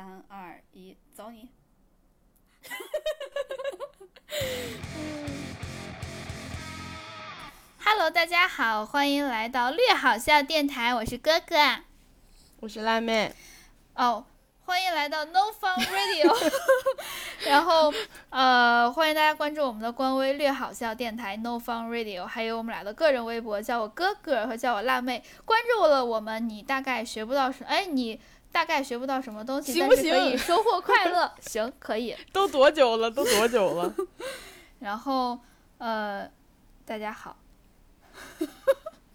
三二一，走你！Hello，大家好，欢迎来到略好笑电台，我是哥哥。我是辣妹。哦，欢迎来到 No Fun Radio。然后呃，欢迎大家关注我们的官微“略好笑电台 No Fun Radio”，还有我们俩的个人微博，叫我哥哥和叫我辣妹。关注了我们，你大概学不到什，哎，你大概学不到什么东西，行不但是可以收获快乐。行，可以。都多久了？都多久了？然后呃，大家好。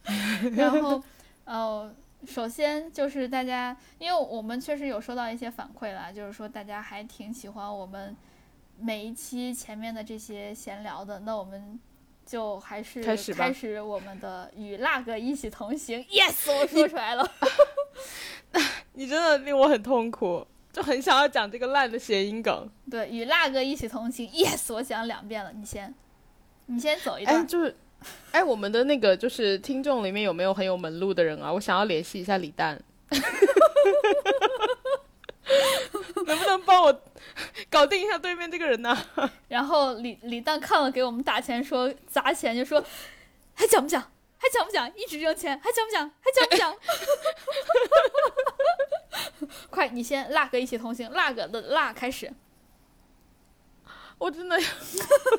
然后呃，首先就是大家，因为我们确实有收到一些反馈啦，就是说大家还挺喜欢我们每一期前面的这些闲聊的，那我们就还是开始开始我们的与辣哥一起同行。Yes，我说出来了。你真的令我很痛苦，就很想要讲这个烂的谐音梗。对，与辣哥一起同行。Yes，我讲两遍了，你先，你先走一段。哎，就是，哎，我们的那个就是听众里面有没有很有门路的人啊？我想要联系一下李诞，能不能帮我搞定一下对面这个人呢、然后李李诞看了给我们打钱说砸钱，就说还讲不讲？还讲不讲？一直扔钱，还讲不讲？还讲不讲？快，你先辣哥一起同行，辣哥的辣开始。我真的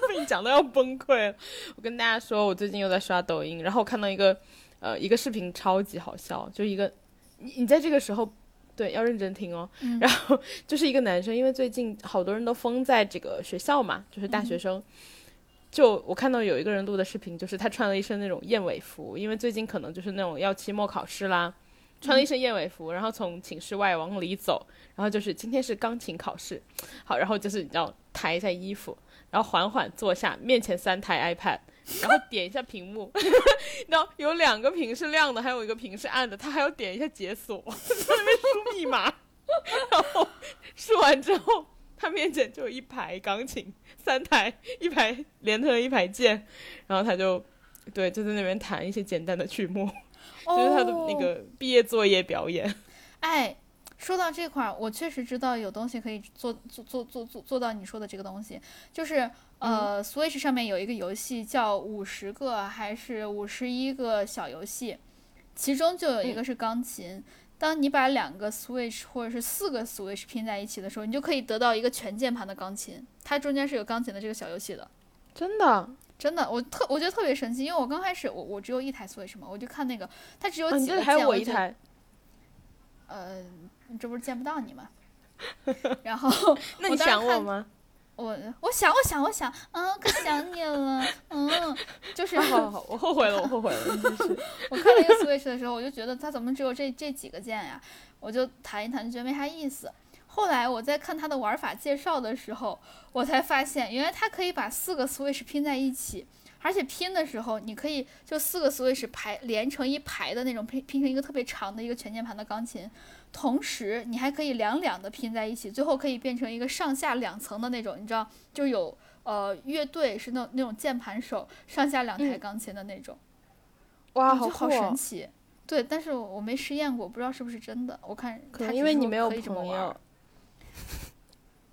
被你讲的要崩溃了。我跟大家说，我最近又在刷抖音，然后我看到一个呃一个视频超级好笑，就一个你你在这个时候对要认真听哦。嗯然后 就是一个男生，因为最近好多人都封在这个学校嘛，就是大学生。就我看到有一个人录的视频，就是他穿了一身那种燕尾服，因为最近可能就是那种要期末考试啦，穿了一身燕尾服，然后从寝室外往里走，然后就是今天是钢琴考试，好，然后就是你要抬一下衣服，然后缓缓坐下，面前三台 iPad，然后点一下屏幕，然后有两个屏是亮的，还有一个屏是暗的，他还要点一下解锁，在那边输密码，然后输完之后，他面前就有一排钢琴，三台，一排连成了一排键，然后他就对就在那边弹一些简单的曲目，就是他的那哦个毕业作业表演。哎，说到这块儿，我确实知道有东西可以做做做做做做到你说的这个东西，就是呃、s w i t c h 上面有一个游戏叫五十个还是五十一个小游戏，其中就有一个是钢琴。当你把两个 Switch 或者是四个 Switch 拼在一起的时候，你就可以得到一个全键盘的钢琴，它中间是有钢琴的这个小游戏的。真的，真的，我特我觉得特别神奇，因为我刚开始我我只有一台 Switch 嘛，我就看那个它只有几个键，这还有我一台，呃，这不是见不到你吗？然后 那你想我吗？我我想我想我想，嗯，可想你了，嗯，就是啊好好好，我后悔了，我后悔了。我看了一个 Switch 的时候，我就觉得它怎么只有这这几个键呀？我就弹一弹，就觉得没啥意思。后来我在看它的玩法介绍的时候，我才发现原来它可以把四个 Switch 拼在一起，而且拼的时候你可以就四个 Switch 排连成一排的那种拼拼成一个特别长的一个全键盘的钢琴，同时你还可以两两的拼在一起，最后可以变成一个上下两层的那种，你知道，就有呃乐队是那那种键盘手上下两台嗯钢琴的那种。哇，好酷哦神！奇。对，但是我没实验过，不知道是不是真的。我看可能因为你没有朋友，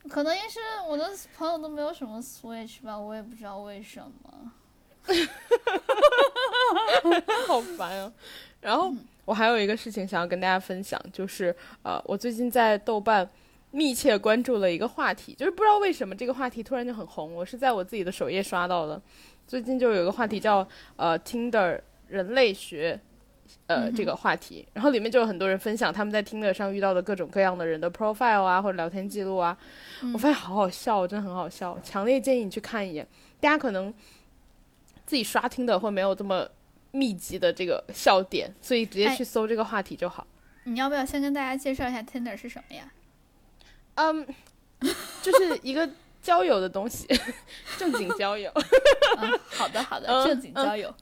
可能也是我的朋友都没有什么 Switch 吧，我也不知道为什么。好烦啊！然后我还有一个事情想要跟大家分享，就是呃，我最近在豆瓣密切关注了一个话题，就是不知道为什么这个话题突然就很红，我是在我自己的首页刷到的。最近就有一个话题叫呃 Tinder 人类学。呃，这个话题，然后里面就有很多人分享他们在 Tinder 上遇到的各种各样的人的 profile 啊，或者聊天记录啊，我发现好好笑，真的很好笑，强烈建议你去看一眼。大家可能自己刷 Tinder 会没有这么密集的这个笑点，所以直接哎去搜这个话题就好。你要不要先跟大家介绍一下 Tinder 是什么呀？嗯，就是一个交友的东西，正经交友。嗯，好的好的，嗯正经交友。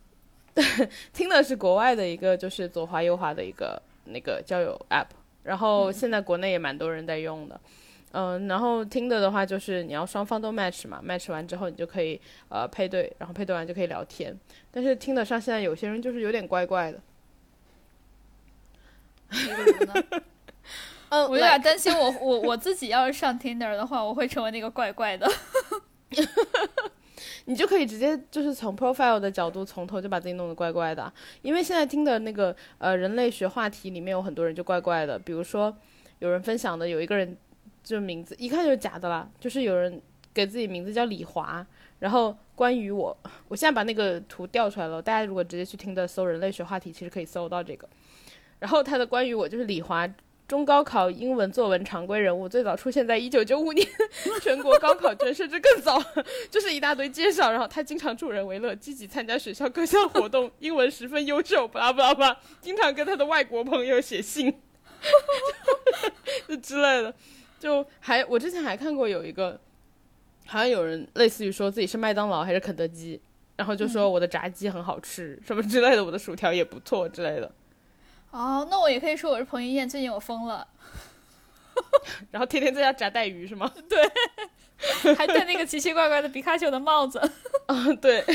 Tinder 是国外的一个，就是左滑右滑的一个那个交友 app，然后现在国内也蛮多人在用的。嗯，然后听的的话就是你要双方都 match 嘛，match 完之后你就可以呃配对，然后配对完就可以聊天。但是听得上现在有些人就是有点怪怪的？嗯，我有点担心我我我自己要是上 Tinder 的话，我会成为那个怪怪的。你就可以直接就是从 profile 的角度从头就把自己弄得怪怪的，因为现在听的那个呃人类学话题里面有很多人就怪怪的，比如说有人分享的有一个人就名字一看就是假的啦，就是有人给自己名字叫李华，然后关于我，我现在把那个图调出来了，大家如果直接去听的搜人类学话题，其实可以搜到这个，然后他的关于我就是李华。中高考英文作文常规人物最早出现在一九九五年 全国高考卷，甚至更早，就是一大堆介绍。然后他经常助人为乐，积极参加学校各项活动，英文十分优秀，巴拉巴拉巴拉，经常跟他的外国朋友写信，就之类的。就还我之前还看过有一个，好像有人类似于说自己是麦当劳还是肯德基，然后就说我的炸鸡很好吃，什么之类的，我的薯条也不错之类的。哦，那我也可以说我是彭于晏，最近我疯了，然后天天在家炸带鱼是吗？对，还戴那个奇奇怪怪的皮卡丘的帽子。啊，对。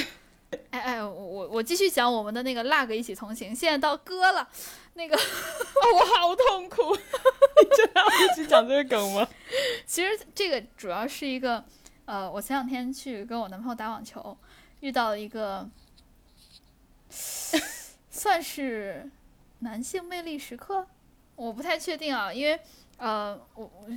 哎哎，我我我继续讲我们的那个 lag 一起同行，现在到歌了，那个我好痛苦，你真的要一直讲这个梗吗？其实这个主要是一个，呃，我前两天去跟我男朋友打网球，遇到了一个，算是。男性魅力时刻，我不太确定啊，因为呃，我我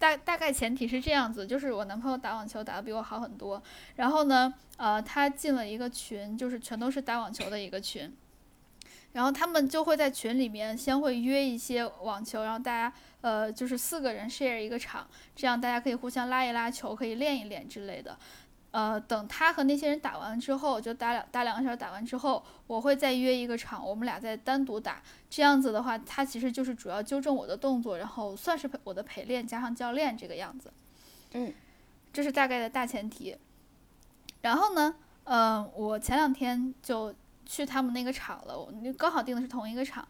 大大概前提是这样子，就是我男朋友打网球打得比我好很多，然后呢，呃，他进了一个群，就是全都是打网球的一个群，然后他们就会在群里面先会约一些网球，然后大家呃就是四个人 share 一个场，这样大家可以互相拉一拉球，可以练一练之类的。呃，等他和那些人打完之后，就打两打两个小时，打完之后，我会再约一个场，我们俩再单独打。这样子的话，他其实就是主要纠正我的动作，然后算是陪我的陪练加上教练这个样子。嗯，这是大概的大前提。然后呢，嗯，我前两天就去他们那个场了，我刚好定的是同一个场。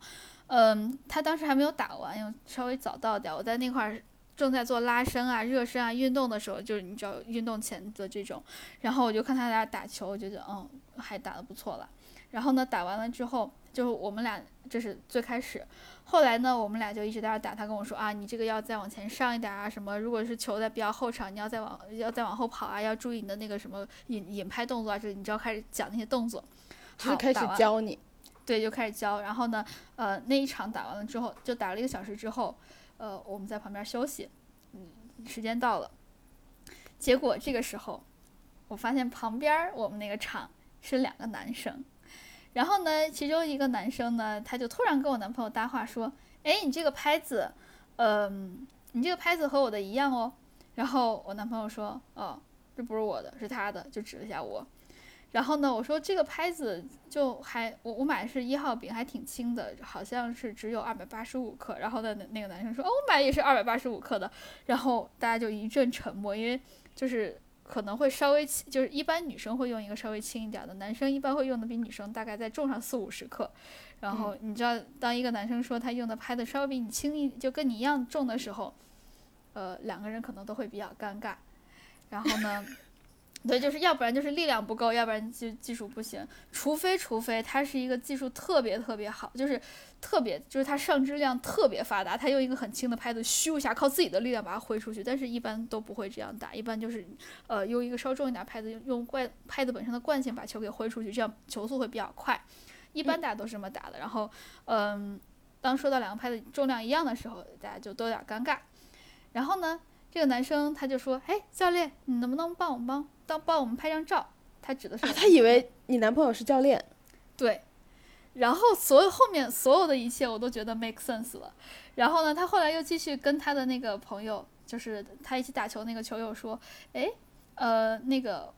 嗯，他当时还没有打完，又稍微早到点，我在那块儿。正在做拉伸啊、热身啊、运动的时候，就是你知道运动前的这种，然后我就看他俩打球，我觉得嗯还打得不错了。然后呢，打完了之后，就是我们俩这是最开始，后来呢，我们俩就一直在那打。他跟我说啊，你这个要再往前上一点啊，什么如果是球在比较后场，你要再往要再往后跑啊，要注意你的那个什么引引拍动作啊，这你知道开始讲那些动作，就开始教你，对，就开始教。然后呢，呃，那一场打完了之后，就打了一个小时之后。呃，我们在旁边休息，嗯，时间到了，结果这个时候，我发现旁边我们那个场是两个男生，然后呢，其中一个男生呢，他就突然跟我男朋友搭话说：“哎，你这个拍子，嗯，你这个拍子和我的一样哦。”然后我男朋友说：“哦，这不是我的，是他的。”就指了一下我。然后呢，我说这个拍子就还我我买的是一号饼，还挺轻的，好像是只有二百八十五克。然后呢，那那个男生说，哦，我买也是二百八十五克的。然后大家就一阵沉默，因为就是可能会稍微轻，就是一般女生会用一个稍微轻一点的，男生一般会用的比女生大概再重上四五十克。然后你知道，当一个男生说他用的拍子稍微比你轻一，就跟你一样重的时候，呃，两个人可能都会比较尴尬。然后呢？对，就是要不然就是力量不够，要不然就技术不行。除非除非他是一个技术特别特别好，就是特别就是他上肢量特别发达，他用一个很轻的拍子咻一下，靠自己的力量把它挥出去。但是一般都不会这样打，一般就是呃用一个稍重一点拍子，用惯拍子本身的惯性把球给挥出去，这样球速会比较快。一般大家都是这么打的。然后嗯，当说到两个拍子重量一样的时候，大家就都有点尴尬。然后呢，这个男生他就说：“哎，教练，你能不能帮我帮？”当帮我们拍张照，他指的是他以为你男朋友是教练，对，然后所有后面所有的一切我都觉得 make sense 了。然后呢，他后来又继续跟他的那个朋友，就是他一起打球那个球友说：“哎，呃，那个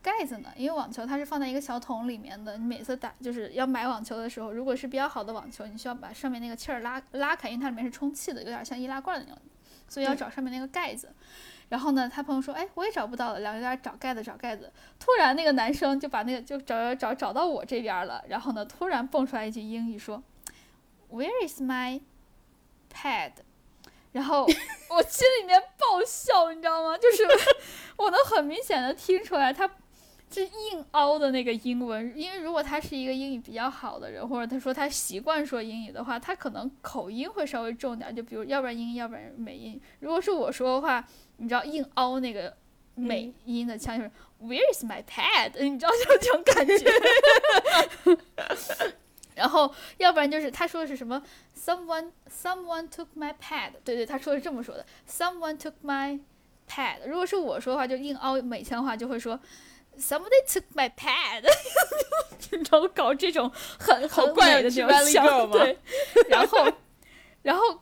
盖子呢？因为网球它是放在一个小桶里面的，你每次打就是要买网球的时候，如果是比较好的网球，你需要把上面那个气儿拉拉开，因为它里面是充气的，有点像易拉罐的那种，所以要找上面那个盖子。”然后呢，他朋友说：“哎，我也找不到了。”两个人找盖子，找盖子。突然，那个男生就把那个就找找找找到我这边了。然后呢，突然蹦出来一句英语说：“Where is my pad？” 然后 我心里面爆笑，你知道吗？就是 我能很明显的听出来，他是硬凹的那个英文，因为如果他是一个英语比较好的人，或者他说他习惯说英语的话，他可能口音会稍微重点，就比如要不然英，要不然美音。如果是我说的话，你知道硬凹那个美音的腔就是 Where is my pad？你知道就这种感觉。然后要不然就是他说的是什么 Someone someone took my pad？对对，他说是这么说的，Someone took my pad。如果是我说的话，就硬凹美腔话，就会说。Somebody took my pad，然后搞这种很很怪的这种腔，对，然后，然后，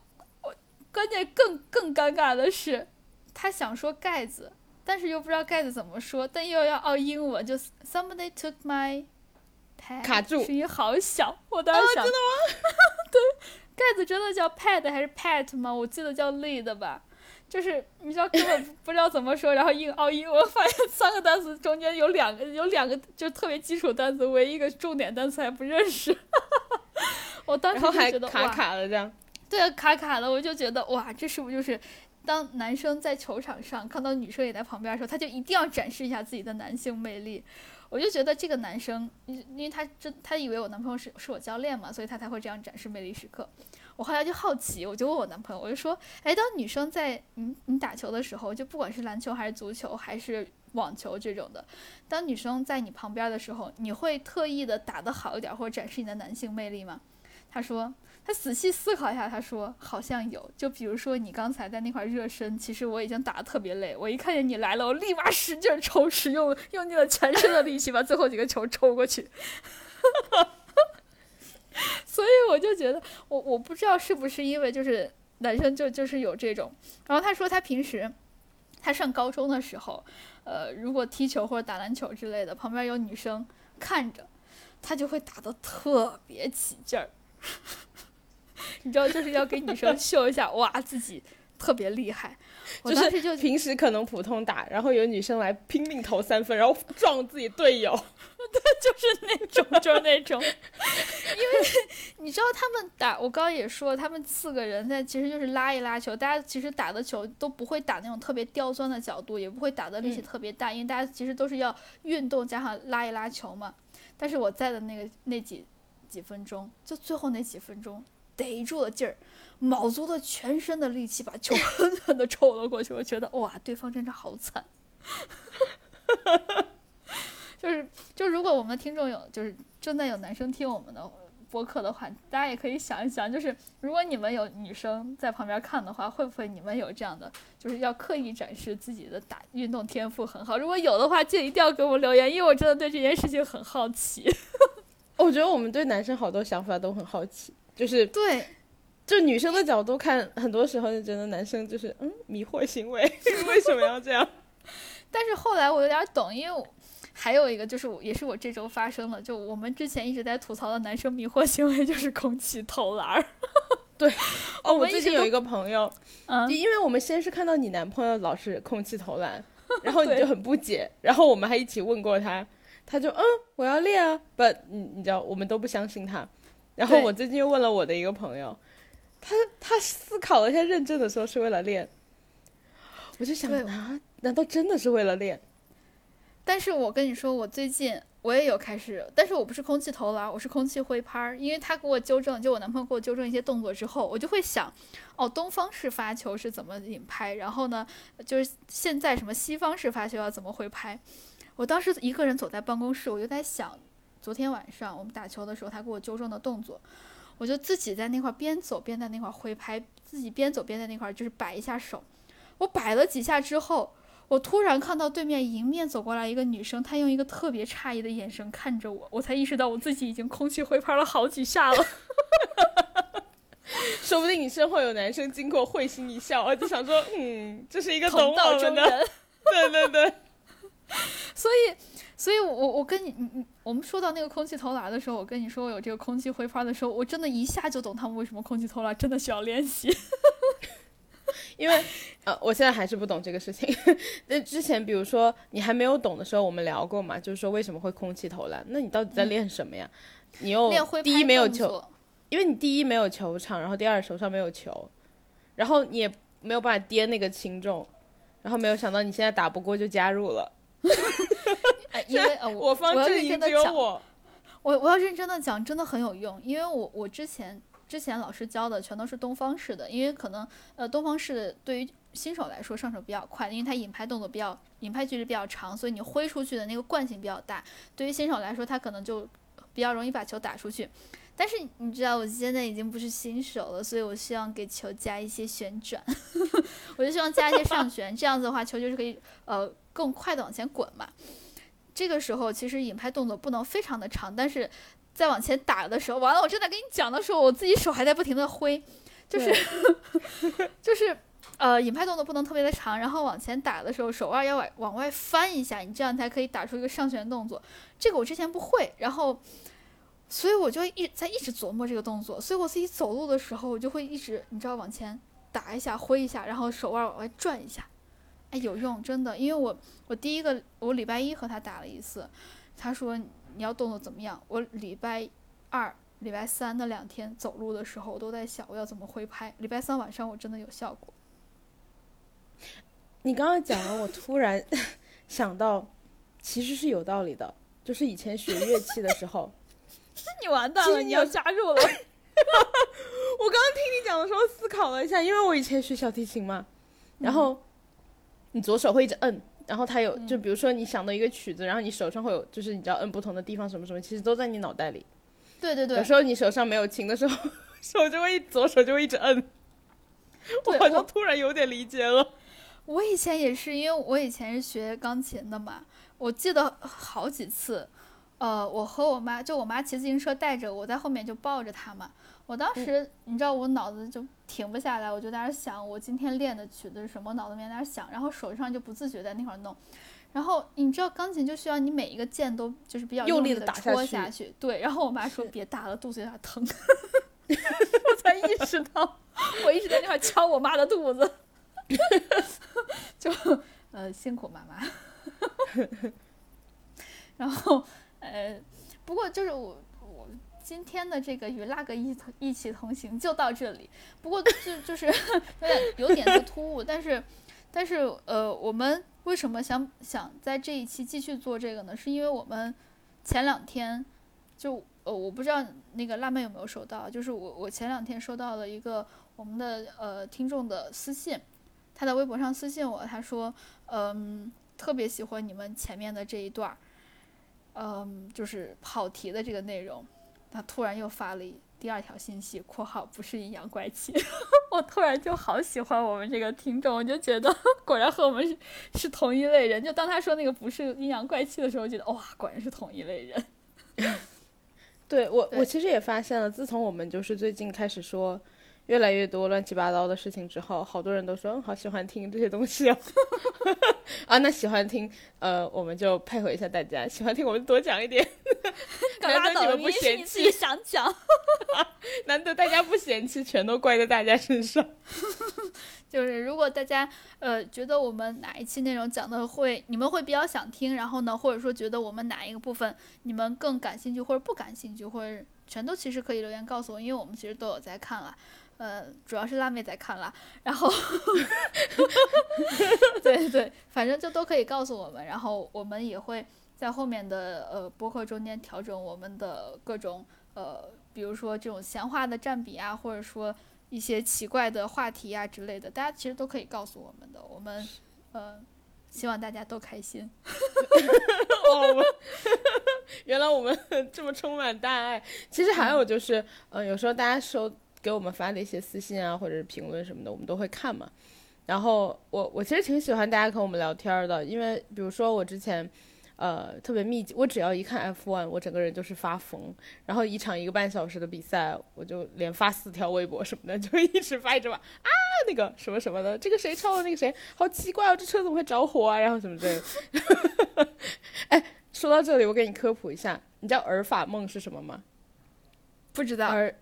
关键更更尴尬的是，他想说盖子，但是又不知道盖子怎么说，但又要拗英文，就 Somebody took my pad，卡住，声音好小，我当时想，真的吗？对，盖子真的叫 pad 还是 pat 吗？我记得叫 lead 吧。就是你知道根本不知道怎么说，然后硬凹英，文发现三个单词中间有两个有两个就特别基础单词，唯一一个重点单词还不认识。我当时就觉得卡卡的这样。对啊，卡卡的，我就觉得哇，这是不是就是当男生在球场上看到女生也在旁边的时候，他就一定要展示一下自己的男性魅力？我就觉得这个男生，因因为他真他以为我男朋友是是我教练嘛，所以他才会这样展示魅力时刻。我后来就好奇，我就问我男朋友，我就说，哎，当女生在你你打球的时候，就不管是篮球还是足球还是网球这种的，当女生在你旁边的时候，你会特意的打得好一点，或者展示你的男性魅力吗？他说，他仔细思考一下，他说好像有，就比如说你刚才在那块热身，其实我已经打得特别累，我一看见你来了，我立马使劲抽，使用用尽了全身的力气把最后几个球抽过去。所以我就觉得，我我不知道是不是因为就是男生就就是有这种，然后他说他平时他上高中的时候，呃，如果踢球或者打篮球之类的，旁边有女生看着，他就会打得特别起劲儿，你知道，就是要给女生秀一下，哇，自己特别厉害。就是就平时可能普通打，然后有女生来拼命投三分，然后撞自己队友。对，就是那种，就是那种，因为你知道他们打，我刚刚也说了，他们四个人在其实就是拉一拉球，大家其实打的球都不会打那种特别刁钻的角度，也不会打的力气特别大，因为大家其实都是要运动加上拉一拉球嘛。但是我在的那个那几几分钟，就最后那几分钟，逮住了劲儿，卯足了全身的力气把球狠狠的抽了过去，我觉得哇，对方真的好惨。就是，就如果我们听众有，就是正在有男生听我们的播客的话，大家也可以想一想，就是如果你们有女生在旁边看的话，会不会你们有这样的，就是要刻意展示自己的打运动天赋很好？如果有的话，记得一定要给我们留言，因为我真的对这件事情很好奇。我觉得我们对男生好多想法都很好奇，就是对，就女生的角度看，很多时候就觉得男生就是嗯迷惑行为，为什么要这样？但是后来我有点懂，因为我。还有一个就是，也是我这周发生的，就我们之前一直在吐槽的男生迷惑行为，就是空气投篮儿。对，哦，我最近有一个朋友，嗯，因为我们先是看到你男朋友老是空气投篮，然后你就很不解，然后我们还一起问过他，他就嗯，我要练啊，不，你你知道，我们都不相信他。然后我最近又问了我的一个朋友，他他思考了一下，认证的时候是为了练。我就想啊，难道真的是为了练？但是我跟你说，我最近我也有开始，但是我不是空气投篮，我是空气挥拍儿。因为他给我纠正，就我男朋友给我纠正一些动作之后，我就会想，哦，东方式发球是怎么引拍，然后呢，就是现在什么西方式发球要怎么挥拍。我当时一个人走在办公室，我就在想，昨天晚上我们打球的时候，他给我纠正的动作，我就自己在那块边走边在那块挥拍，自己边走边在那块就是摆一下手，我摆了几下之后。我突然看到对面迎面走过来一个女生，她用一个特别诧异的眼神看着我，我才意识到我自己已经空气挥拍了好几下了。说不定你身后有男生经过会心一笑，我就想说，嗯，这是一个懂我们的。对对对。所以，所以我我跟你你你，我们说到那个空气投篮的时候，我跟你说我有这个空气挥拍的时候，我真的一下就懂他们为什么空气投篮真的需要练习。因为，呃，我现在还是不懂这个事情。那之前，比如说你还没有懂的时候，我们聊过嘛，就是说为什么会空气投篮？那你到底在练什么呀？你又第一没有球，因为你第一没有球场，然后第二手上没有球，然后你也没有办法跌那个轻重，然后没有想到你现在打不过就加入了。因为呃，我 方我要阵营只有认真的讲，我。我我要认真的讲，真的很有用，因为我我之前之前老师教的全都是东方式的，因为可能呃东方式的对于新手来说上手比较快，因为它引拍动作比较引拍距离比较长，所以你挥出去的那个惯性比较大，对于新手来说，他可能就比较容易把球打出去。但是你知道我现在已经不是新手了，所以我希望给球加一些旋转，我就希望加一些上旋，这样子的话球就是可以呃更快的往前滚嘛。这个时候其实引拍动作不能非常的长，但是在往前打的时候，完了我正在跟你讲的时候，我自己手还在不停的挥，就是 就是呃引拍动作不能特别的长，然后往前打的时候手腕要往往外翻一下，你这样才可以打出一个上旋动作。这个我之前不会，然后所以我就一在一直琢磨这个动作，所以我自己走路的时候我就会一直你知道往前打一下挥一下，然后手腕往外转一下。哎，有用，真的，因为我我第一个我礼拜一和他打了一次，他说你要动作怎么样，我礼拜二、礼拜三那两天走路的时候，我都在想我要怎么挥拍。礼拜三晚上我真的有效果。你刚刚讲完，我突然 想到，其实是有道理的。就是以前学乐器的时候，是你完蛋了，你要你要加入了。我刚刚听你讲的时候思考了一下，因为我以前学小提琴嘛，然后你左手会一直摁，然后它有就比如说你想到一个曲子，然后你手上会有就是你知道摁不同的地方什么什么，其实都在你脑袋里。对对对有，时候你手上没有琴的时候，手就会左手就会一直摁。我好像突然有点理解了。我以前也是，因为我以前是学钢琴的嘛，我记得好几次，呃，我和我妈就我妈骑自行车带着我在后面就抱着她嘛，我当时你知道我脑子就停不下来，我就在那儿想我今天练的曲子是什么，脑子里面在那儿想，然后手上就不自觉在那块儿弄。然后你知道钢琴就需要你每一个键都就是比较用力力的地打下去戳下去，对。然后我妈说别打了，肚子有点疼，我才意识到我一直在那块敲我妈的肚子，就呃辛苦妈妈。然后呃，不过就是我我今天的这个与辣哥一同一起同行就到这里。不过就就是 有点有点的突兀，但是但是呃，我们为什么想想在这一期继续做这个呢？是因为我们前两天就呃，我不知道那个辣妹有没有收到，就是我我前两天收到了一个我们的呃听众的私信，他在微博上私信我，他说嗯、特别喜欢你们前面的这一段儿，嗯，就是跑题的这个内容。他突然又发了一第二条信息（括号不是阴阳怪气），我突然就好喜欢我们这个听众，我就觉得 果然和我们是是同一类人。就当他说那个不是阴阳怪气的时候，我觉得哇，果然是同一类人。对我，对我其实也发现了，自从我们就是最近开始说越来越多乱七八糟的事情之后，好多人都说，嗯，好喜欢听这些东西哦。啊，那喜欢听，呃，我们就配合一下大家，喜欢听我们多讲一点。难得你们不嫌弃想讲。难得大家不嫌弃，全都怪在大家身上。就是如果大家呃觉得我们哪一期内容讲的会你们会比较想听，然后呢，或者说觉得我们哪一个部分你们更感兴趣或者不感兴趣，或者全都其实可以留言告诉我，因为我们其实都有在看了。呃，主要是辣妹在看啦，然后，对对，反正就都可以告诉我们，然后我们也会在后面的呃播客中间调整我们的各种呃，比如说这种闲话的占比啊，或者说一些奇怪的话题啊之类的，大家其实都可以告诉我们的。我们呃，希望大家都开心。哦，我们原来我们这么充满大爱。其实还有就是，呃，有时候大家收给我们发的一些私信啊，或者是评论什么的，我们都会看嘛。然后我我其实挺喜欢大家跟我们聊天的，因为比如说我之前。呃，特别密集，我只要一看 F1，我整个人就是发疯。然后一场一个半小时的比赛，我就连发四条微博什么的，就一直发一直发啊，那个什么什么的，这个谁超了那个谁，好奇怪哦，这车怎么会着火啊？然后什么之类的。哎，说到这里，我给你科普一下，你知道尔法梦是什么吗？不知道，而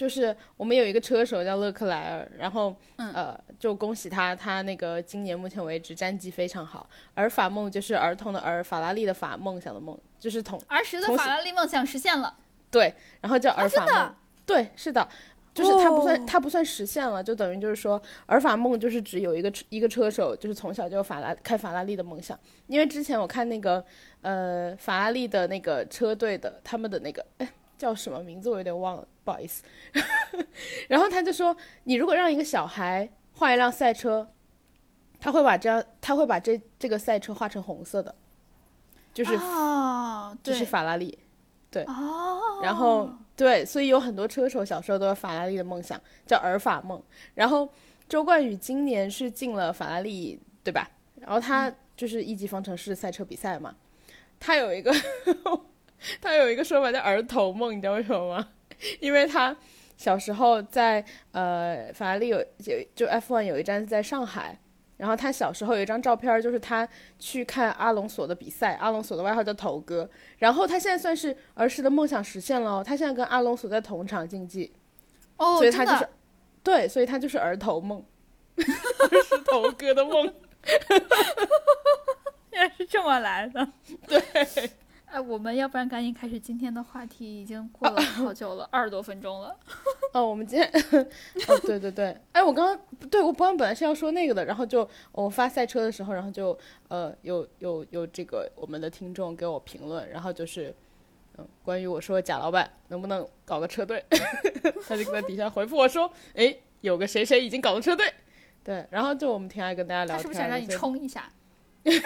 就是我们有一个车手叫勒克莱尔，然后、嗯呃，就恭喜他，他那个今年目前为止战绩非常好。而法梦就是儿童的儿，法拉利的法，梦想的梦，就是同儿时的法拉利梦想实现了。对，然后叫儿法梦。对，是的，就是他不算哦它不算实现了，就等于就是说尔法梦就是指有一个车一个车手就是从小就有法拉开法拉利的梦想，因为之前我看那个呃法拉利的那个车队的他们的那个哎叫什么名字我有点忘了，不好意思。然后他就说，你如果让一个小孩画一辆赛车，他会把这样他会把这这个赛车画成红色的，就是哦，就是法拉利。哦，然后对，所以有很多车手小时候都有法拉利的梦想，叫尔法梦。然后周冠宇今年是进了法拉利，对吧？然后他就是一级方程式赛车比赛嘛，他有一个 他有一个说法叫儿童梦，你知道为什么吗？因为他小时候在呃法拉利有有就 F1 有一站是在上海。然后他小时候有一张照片，就是他去看阿隆索的比赛，阿隆索的外号叫头哥。然后他现在算是儿时的梦想实现了哦，他现在跟阿隆索在同场竞技，哦，所以他就是，对，所以他就是儿童梦，儿时头哥的梦。原来是这么来的。对，哎，我们要不然赶紧开始今天的话题，已经过了 好久了，二十多分钟了。哦，我们今天，哦，对对对，哎，我刚刚对我刚刚本来是要说那个的，然后就我发赛车的时候，然后就呃有有有这个我们的听众给我评论，然后就是嗯关于我说贾老板能不能搞个车队，他就在底下回复我说，哎，有个谁谁已经搞了车队，对，然后就我们挺爱跟大家聊天，他是不是想让你冲一下？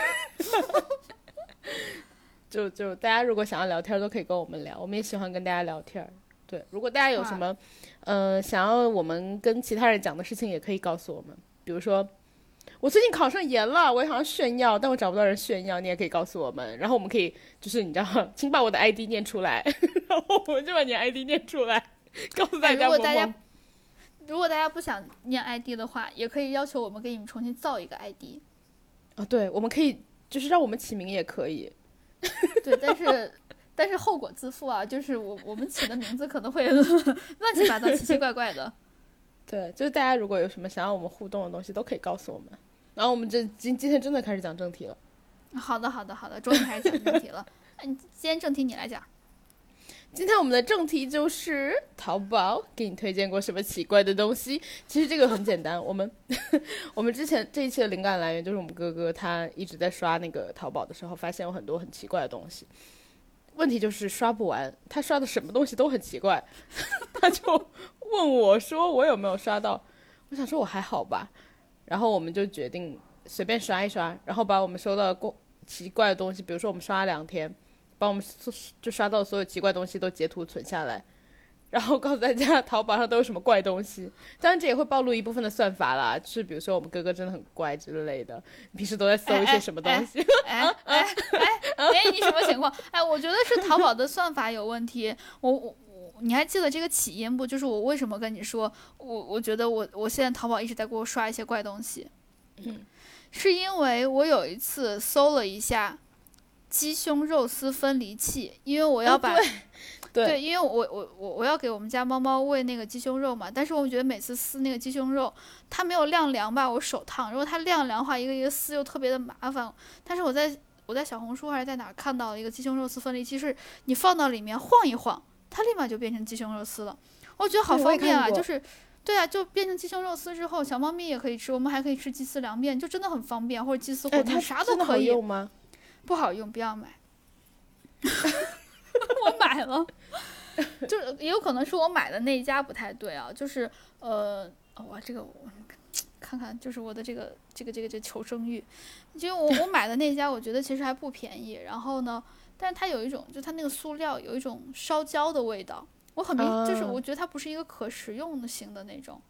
就就大家如果想要聊天，都可以跟我们聊，我们也喜欢跟大家聊天。对，如果大家有什么，呃，想要我们跟其他人讲的事情，也可以告诉我们。比如说，我最近考上研了，我也想要炫耀，但我找不到人炫耀，你也可以告诉我们。然后我们可以，就是你知道，请把我的 ID 念出来，然后我们就把你的 ID 念出来，告诉大哎家萌如果大家。如果大家不想念 ID 的话，也可以要求我们给你们重新造一个 ID。啊，对，我们可以，就是让我们起名也可以。对，但是但是后果自负啊，就是我我们起的名字可能会 乱七八糟、奇奇怪怪的。对，就是大家如果有什么想要我们互动的东西，都可以告诉我们。然后我们这今今天真的开始讲正题了。好的，好的，好的，终于开始讲正题了。哎，你今天正题你来讲。今天我们的正题就是淘宝给你推荐过什么奇怪的东西。其实这个很简单，我们 我们之前这一期的灵感来源就是我们哥哥他一直在刷那个淘宝的时候，发现有很多很奇怪的东西。问题就是刷不完，他刷的什么东西都很奇怪，他就问我说我有没有刷到，我想说我还好吧，然后我们就决定随便刷一刷，然后把我们收到过奇怪的东西，比如说我们刷了两天。把我们搜就刷到所有奇怪东西都截图存下来，然后告诉大家淘宝上都有什么怪东西。当然这也会暴露一部分的算法啦，就是比如说我们哥哥真的很乖之类的，平时都在搜一些什么东西。哎 哎哎哎，你什么情况？哎，我觉得是淘宝的算法有问题。我我我，你还记得这个起因不？就是我为什么跟你说，我我觉得我我现在淘宝一直在给我刷一些怪东西。嗯，是因为我有一次搜了一下。鸡胸肉丝分离器，因为我要把、啊、对对，因为我我我我要给我们家猫猫喂那个鸡胸肉嘛，但是我觉得每次撕那个鸡胸肉，它没有晾凉吧，我手烫；如果它晾凉的话，一个一个撕又特别的麻烦。但是我在我在小红书还是在哪看到了一个鸡胸肉丝分离器，是你放到里面晃一晃，它立马就变成鸡胸肉丝了。我觉得好方便啊，就是。对啊，就变成鸡胸肉丝之后，小猫咪也可以吃，我们还可以吃鸡丝凉面，就真的很方便，或者鸡丝火锅，啥都可以。用吗？不好用，不要买。我买了，就是也有可能是我买的那一家不太对啊，就是呃，我，这个我看看，就是我的这个这个这个这求生欲，因为我我买的那家我觉得其实还不便宜，然后呢，但是它有一种，就它那个塑料有一种烧焦的味道，我很明，啊就是我觉得它不是一个可食用的型的那种。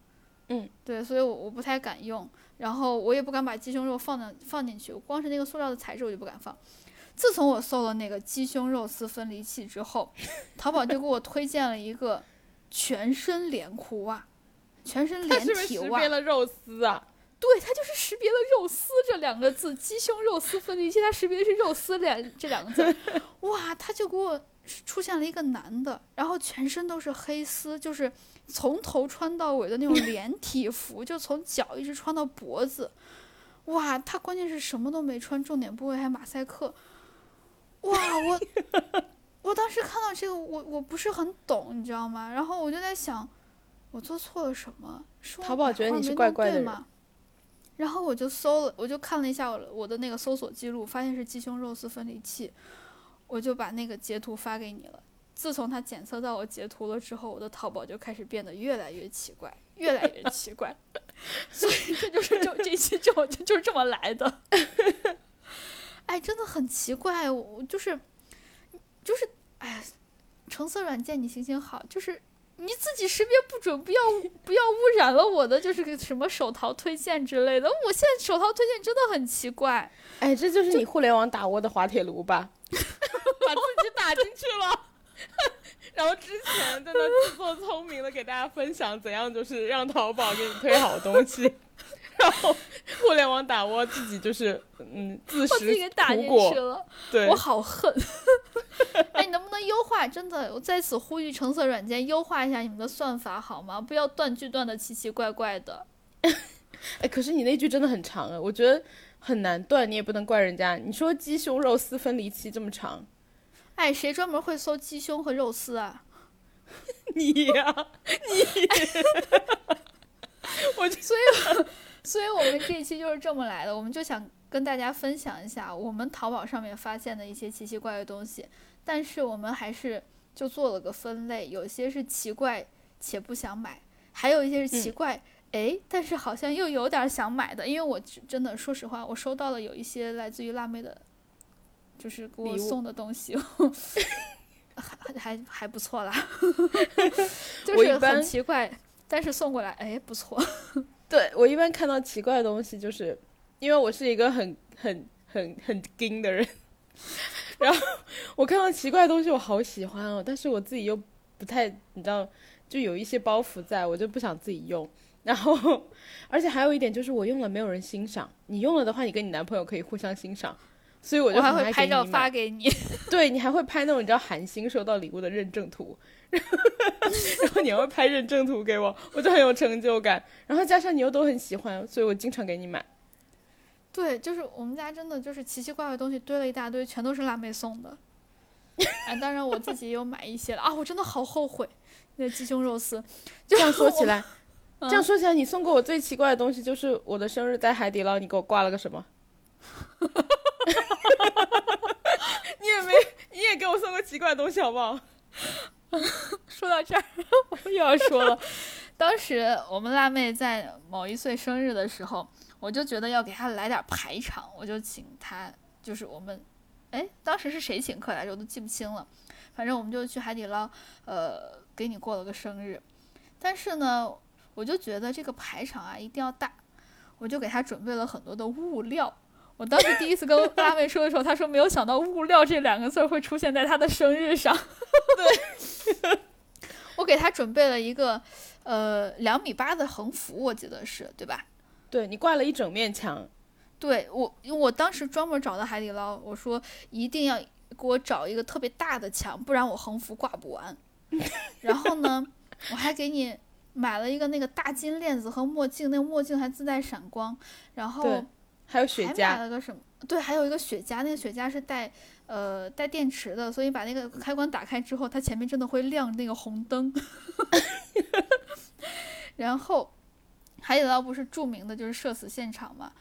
嗯，对，所以我我不太敢用，然后我也不敢把鸡胸肉放进放进去，光是那个塑料的材质我就不敢放。自从我搜了那个鸡胸肉丝分离器之后，淘宝就给我推荐了一个全身连裤袜，全身连体袜。识别了肉丝啊？对，它就是识别了“肉丝”这两个字，鸡胸肉丝分离器，它识别的是“肉丝”两这两个字。哇，它就给我出现了一个男的，然后全身都是黑丝，就是从头穿到尾的那种连体服，就从脚一直穿到脖子。哇，他关键是什么都没穿，重点部位还马赛克。哇，我 我当时看到这个，我我不是很懂，你知道吗？然后我就在想，我做错了什么？是淘宝觉得你怪怪的吗？然后我就搜了，我就看了一下我我的那个搜索记录，发现是鸡胸肉丝分离器，我就把那个截图发给你了。自从他检测到我截图了之后，我的淘宝就开始变得越来越奇怪，越来越奇怪。所以这就是就这期就就就是这么来的。哎，真的很奇怪，我我就是就是哎，橙色软件你行行好，就是你自己识别不准，不要不要污染了我的就是个什么手淘推荐之类的。我现在手淘推荐真的很奇怪。哎，这就是你互联网打窝的滑铁卢吧？把自己打进去了。然后之前在那自作聪明的给大家分享怎样就是让淘宝给你推好东西，然后互联网打窝自己就是嗯自我自己食给打进苦果去，了，对我，好恨。哎，你能不能优化？真的，我在此呼吁橙色软件优化一下你们的算法好吗？不要断句断的奇奇怪怪的。哎，可是你那句真的很长啊，我觉得很难断，你也不能怪人家。你说鸡胸肉丝分离期这么长，哎，谁专门会搜鸡胸和肉丝啊？你呀、你 我就所以，所以我们这一期就是这么来的。我们就想跟大家分享一下我们淘宝上面发现的一些奇奇怪怪的东西，但是我们还是就做了个分类，有些是奇怪且不想买，还有一些是奇怪。哎，但是好像又有点想买的，因为我真的说实话，我收到了有一些来自于辣妹的，就是给我送的东西，还还还不错啦，就是很奇怪，但是送过来，哎，不错。对我一般看到奇怪的东西，就是因为我是一个很很很很精的人，然后我看到奇怪的东西，我好喜欢哦，但是我自己又不太，你知道，就有一些包袱在，我就不想自己用。然后，而且还有一点就是，我用了没有人欣赏。你用了的话，你跟你男朋友可以互相欣赏，所以我就我还会拍照。发给你。对你还会拍那种你知道韩星收到礼物的认证图，然后你还会拍认证图给我，我就很有成就感。然后加上你又都很喜欢，所以我经常给你买。对，就是我们家真的就是奇奇怪怪的东西堆了一大堆，全都是辣妹送的。哎，当然我自己也有买一些了啊，我真的好后悔那个鸡胸肉丝。这样说起，来，嗯这样说起来，你送过我最奇怪的东西就是我的生日在海底捞，你给我挂了个什么？你也没，你也给我送过奇怪的东西好不好？说到这儿，我又要说了。当时我们辣妹在某一岁生日的时候，我就觉得要给她来点排场，我就请她，就是我们，哎，当时是谁请客来着？我都记不清了。反正我们就去海底捞，呃，给你过了个生日。但是呢，我就觉得这个排场啊一定要大，我就给她准备了很多的物料。我当时第一次跟辣妹说的时候，她说没有想到“物料”这两个字儿会出现在她的生日上。对，我给她准备了一个呃两米八的横幅，我记得是对吧？对你挂了一整面墙，对我，因为我当时专门找到海底捞，我说一定要给我找一个特别大的墙，不然我横幅挂不完。然后呢，我还给你买了一个那个大金链子和墨镜，那个墨镜还自带闪光。然后对还有雪茄，了个什么？对，还有一个雪茄，那个雪茄是带呃带电池的，所以把那个开关打开之后，它前面真的会亮那个红灯。然后海底捞不是著名的就是社死现场嘛？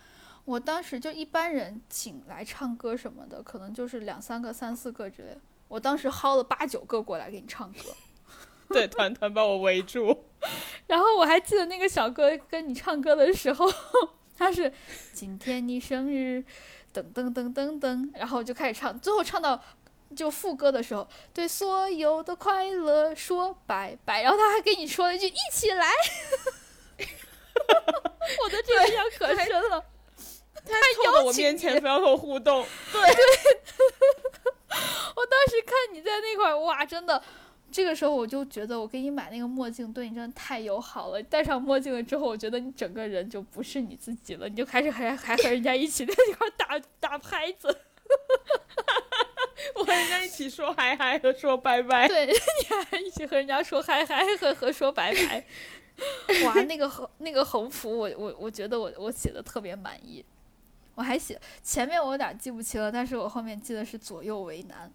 我当时就一般人请来唱歌什么的，可能就是两三个、三四个之类的。我当时薅了八九个过来给你唱歌，对，团团把我围住。然后我还记得那个小哥跟你唱歌的时候，他是今天你生日，噔噔噔噔噔，然后就开始唱，最后唱到就副歌的时候，对所有的快乐说拜拜，然后他还跟你说了一句一起来，我的这个印象可深了。他凑到我面前，非要和我互动。对，我当时看你在那块儿，哇，真的，这个时候我就觉得我给你买那个墨镜对你真的太友好了。戴上墨镜了之后，我觉得你整个人就不是你自己了，你就开始还还和人家一起在那块打打拍子，我和人家一起说嗨嗨和说拜拜。对，你还一起和人家说嗨嗨和和说拜拜。哇，那个横那个横幅我，我我觉得我我写的特别满意。我还写前面我有点记不清了，但是我后面记得是左右为难。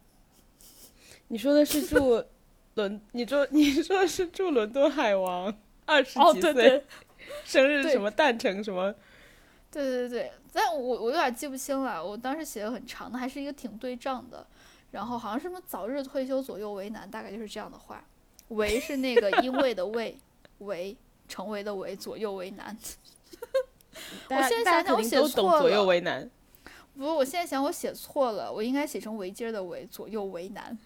你说的是住伦，你说 你说的是住伦敦海王。二十哦，几岁，对对对生日什么诞辰什么，对对对，但我我有点记不清了，我当时写的很长的，还是一个挺对仗的，然后好像什么早日退休左右为难，大概就是这样的话。为是那个因为的为，为成为的为，左右为难。我现在想想我写错左右了为难。不过我现在想我写错了，我应该写成围巾的围，左右为难。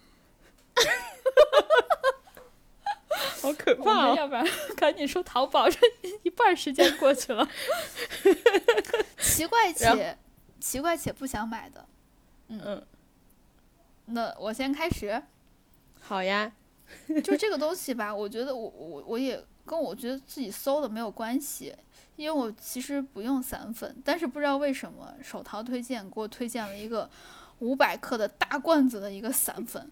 好可怕哦！要不然赶紧说淘宝，这一半儿时间过去了。奇怪且奇怪且不想买的，嗯嗯，那我先开始。好呀，就这个东西吧，我觉得我我我也跟我觉得自己搜的没有关系，因为我其实不用散粉，但是不知道为什么手淘推荐给我推荐了一个五百克的大罐子的一个散粉，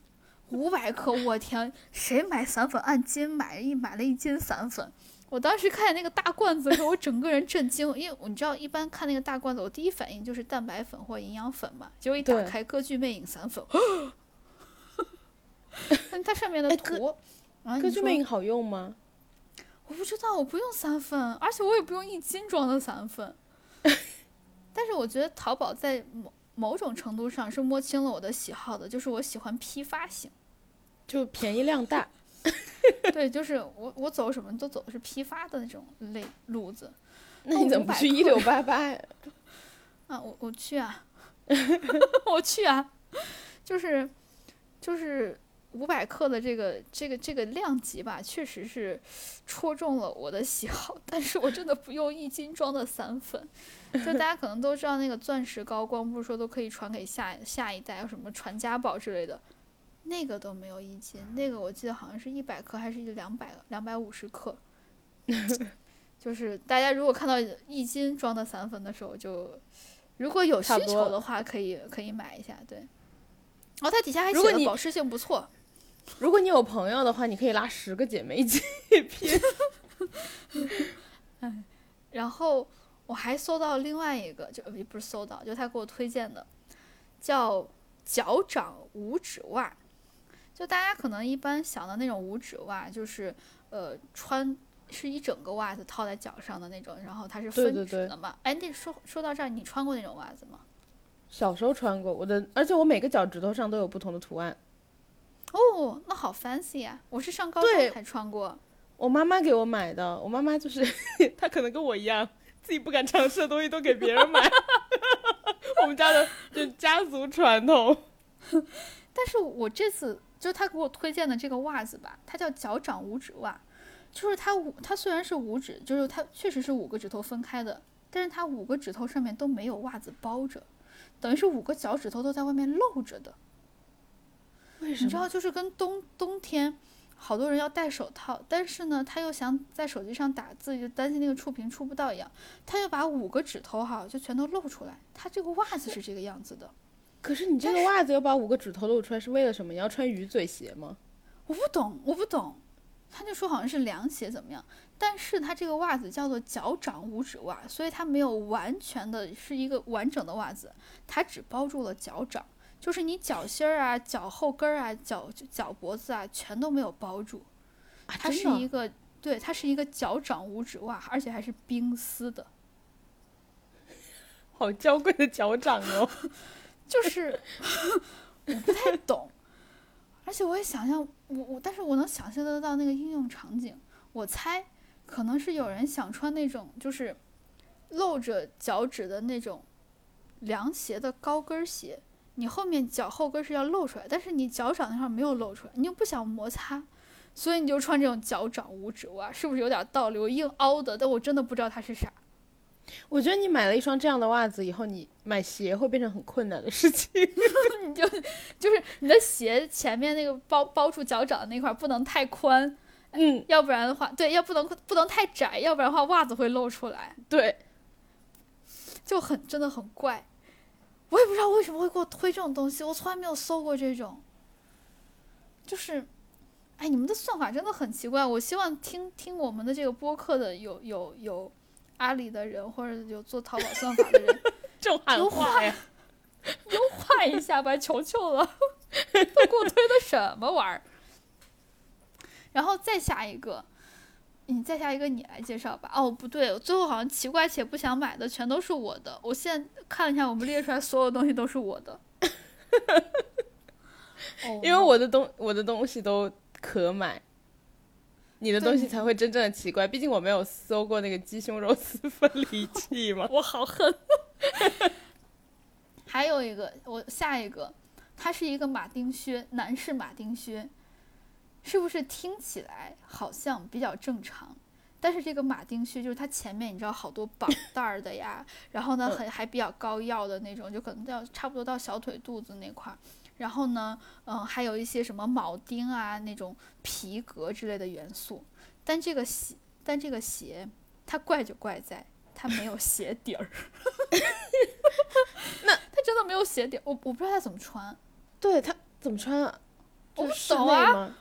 五百克，我天，谁买散粉按斤买一买了一斤散粉？我当时看见那个大罐子的时候，我整个人震惊，因为你知道，一般看那个大罐子，我第一反应就是蛋白粉或营养粉嘛，结果一打开歌剧魅影散粉，但它上面的图，啊，歌剧魅影好用吗？我不知道，我不用散粉，而且我也不用一斤装的散粉。但是我觉得淘宝在某某种程度上是摸清了我的喜好的，就是我喜欢批发型。就便宜量大。对，就是我我走什么都走的是批发的那种类路子。那你怎么不去一六八八呀？啊，我我去啊，我去啊，就是就是五百克的这个这个这个量级吧，确实是戳中了我的喜好，但是我真的不用一斤装的散粉。就大家可能都知道那个钻石高光，不是说都可以传给下下一代，有什么传家宝之类的，那个都没有一斤，那个我记得好像是一百克还是两百两百五十克。就是大家如果看到一斤装的散粉的时候，就如果有需求的话，可以可以买一下。对，然后它底下还写了保湿性不错，如果你有朋友的话，你可以拉十个姐妹一起 拼。然后我还搜到另外一个，就也不是搜到，就他给我推荐的，叫脚掌五指袜。就大家可能一般想的那种五指袜，就是呃穿是一整个袜子套在脚上的那种，然后它是分指的嘛。哎，那说说到这儿，你穿过那种袜子吗？小时候穿过我的，而且我每个脚趾头上都有不同的图案。哦，那好 fancy 呀！我是上高中才穿过。我妈妈给我买的，我妈妈就是 她可能跟我一样，自己不敢尝试的东西都给别人买。我们家的就家族传统。但是我这次就他给我推荐的这个袜子吧，它叫脚掌五指袜，就是它五它虽然是五指，就是它确实是五个指头分开的，但是它五个指头上面都没有袜子包着，等于是五个脚趾头都在外面露着的。为你知道，就是跟冬冬天好多人要戴手套，但是呢，他又想在手机上打字，就担心那个触屏触不到一样，他就把五个指头哈就全都露出来。他这个袜子是这个样子的。可是你这个袜子要把五个指头露出来是为了什么？你要穿鱼嘴鞋吗？我不懂，我不懂。他就说好像是凉鞋怎么样，但是它这个袜子叫做脚掌五指袜，所以它没有完全的是一个完整的袜子，它只包住了脚掌，就是你脚心儿啊、脚后跟儿啊、脚脚脖子啊，全都没有包住。啊，它是一个，对，它是一个脚掌五指袜，而且还是冰丝的，好娇贵的脚掌哦。就是我不太懂，而且我也想象我我，但是我能想象得到那个应用场景。我猜可能是有人想穿那种就是露着脚趾的那种凉鞋的高跟鞋，你后面脚后跟是要露出来，但是你脚掌那块没有露出来，你又不想摩擦，所以你就穿这种脚掌五指袜，是不是有点道理？我硬凹的，但我真的不知道它是啥。我觉得你买了一双这样的袜子以后，你买鞋会变成很困难的事情。你就就是你的鞋前面那个包包住脚掌的那块儿不能太宽，嗯，要不然的话，对，要不能不能太窄，要不然的话袜子会露出来，对，就很真的很怪。我也不知道为什么会给我推这种东西，我从来没有搜过这种。就是，哎，你们的算法真的很奇怪。我希望听听我们的这个播客的有有有阿里的人，或者有做淘宝算法的人，这种喊优话呀。优化一下吧，求求了，都给我推的什么玩意儿？然后再下一个，你再下一个你来介绍吧。哦，不对，最后好像奇怪且不想买的全都是我的。我现在看了一下，我们列出来所有东西都是我的。哦因为我的东我的东西都可买，你的东西才会真正的奇怪。毕竟我没有搜过那个鸡胸肉丝分离器嘛。我好恨。还有一个，我下一个，它是一个马丁靴，男士马丁靴，是不是听起来好像比较正常？但是这个马丁靴就是它前面你知道好多绑带儿的呀，然后呢嗯很还比较高腰的那种，就可能到差不多到小腿肚子那块儿。然后呢，嗯，还有一些什么铆钉啊那种皮革之类的元素。但这个鞋，但这个鞋它怪就怪在它没有鞋底儿。那它真的没有鞋底儿，我我不知道它怎么穿。对它怎么穿啊？我不懂啊？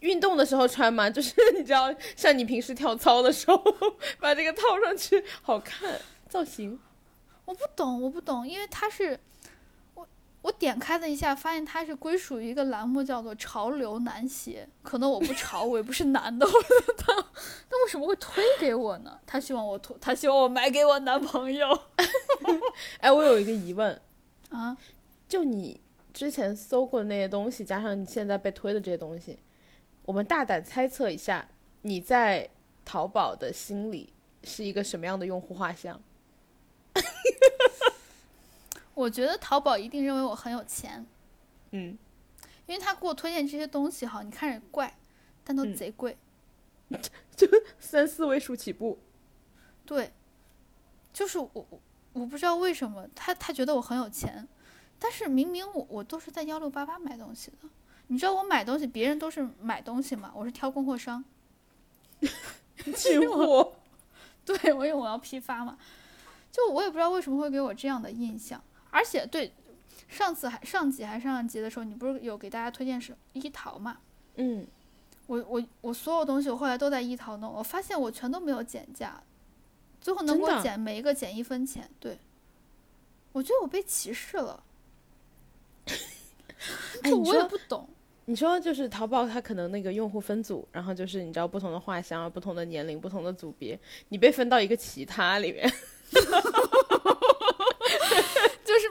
运动的时候穿吗？就是你知道，像你平时跳操的时候，把这个套上去，好看造型。我不懂，我不懂，因为它是我我点开了一下，发现它是归属于一个栏目，叫做“潮流男鞋”。可能我不潮，我也不是男的，我他那为什么会推给我呢？他希望我推，他希望我买给我男朋友 哎，我有一个疑问，啊？就你之前搜过的那些东西，加上你现在被推的这些东西，我们大胆猜测一下，你在淘宝的心里是一个什么样的用户画像？我觉得淘宝一定认为我很有钱，嗯，因为他给我推荐这些东西哈，你看着怪，但都嗯贼贵。就三四位数起步。对，就是我我我不知道为什么他他觉得我很有钱，但是明明我我都是在幺六八八买东西的，你知道我买东西别人都是买东西嘛，我是挑供货商，进货。对我因为我要批发嘛，就我也不知道为什么会给我这样的印象，而且对上次还上集还上上集的时候，你不是有给大家推荐是一淘嘛？嗯，我我我所有东西我后来都在一淘弄，我发现我全都没有减价，最后能给我减每一个减一分钱。对，我觉得我被歧视了，哎，就我也不懂。你说就是淘宝，它可能那个用户分组，然后就是你知道不同的画像啊、不同的年龄、不同的组别，你被分到一个其他里面。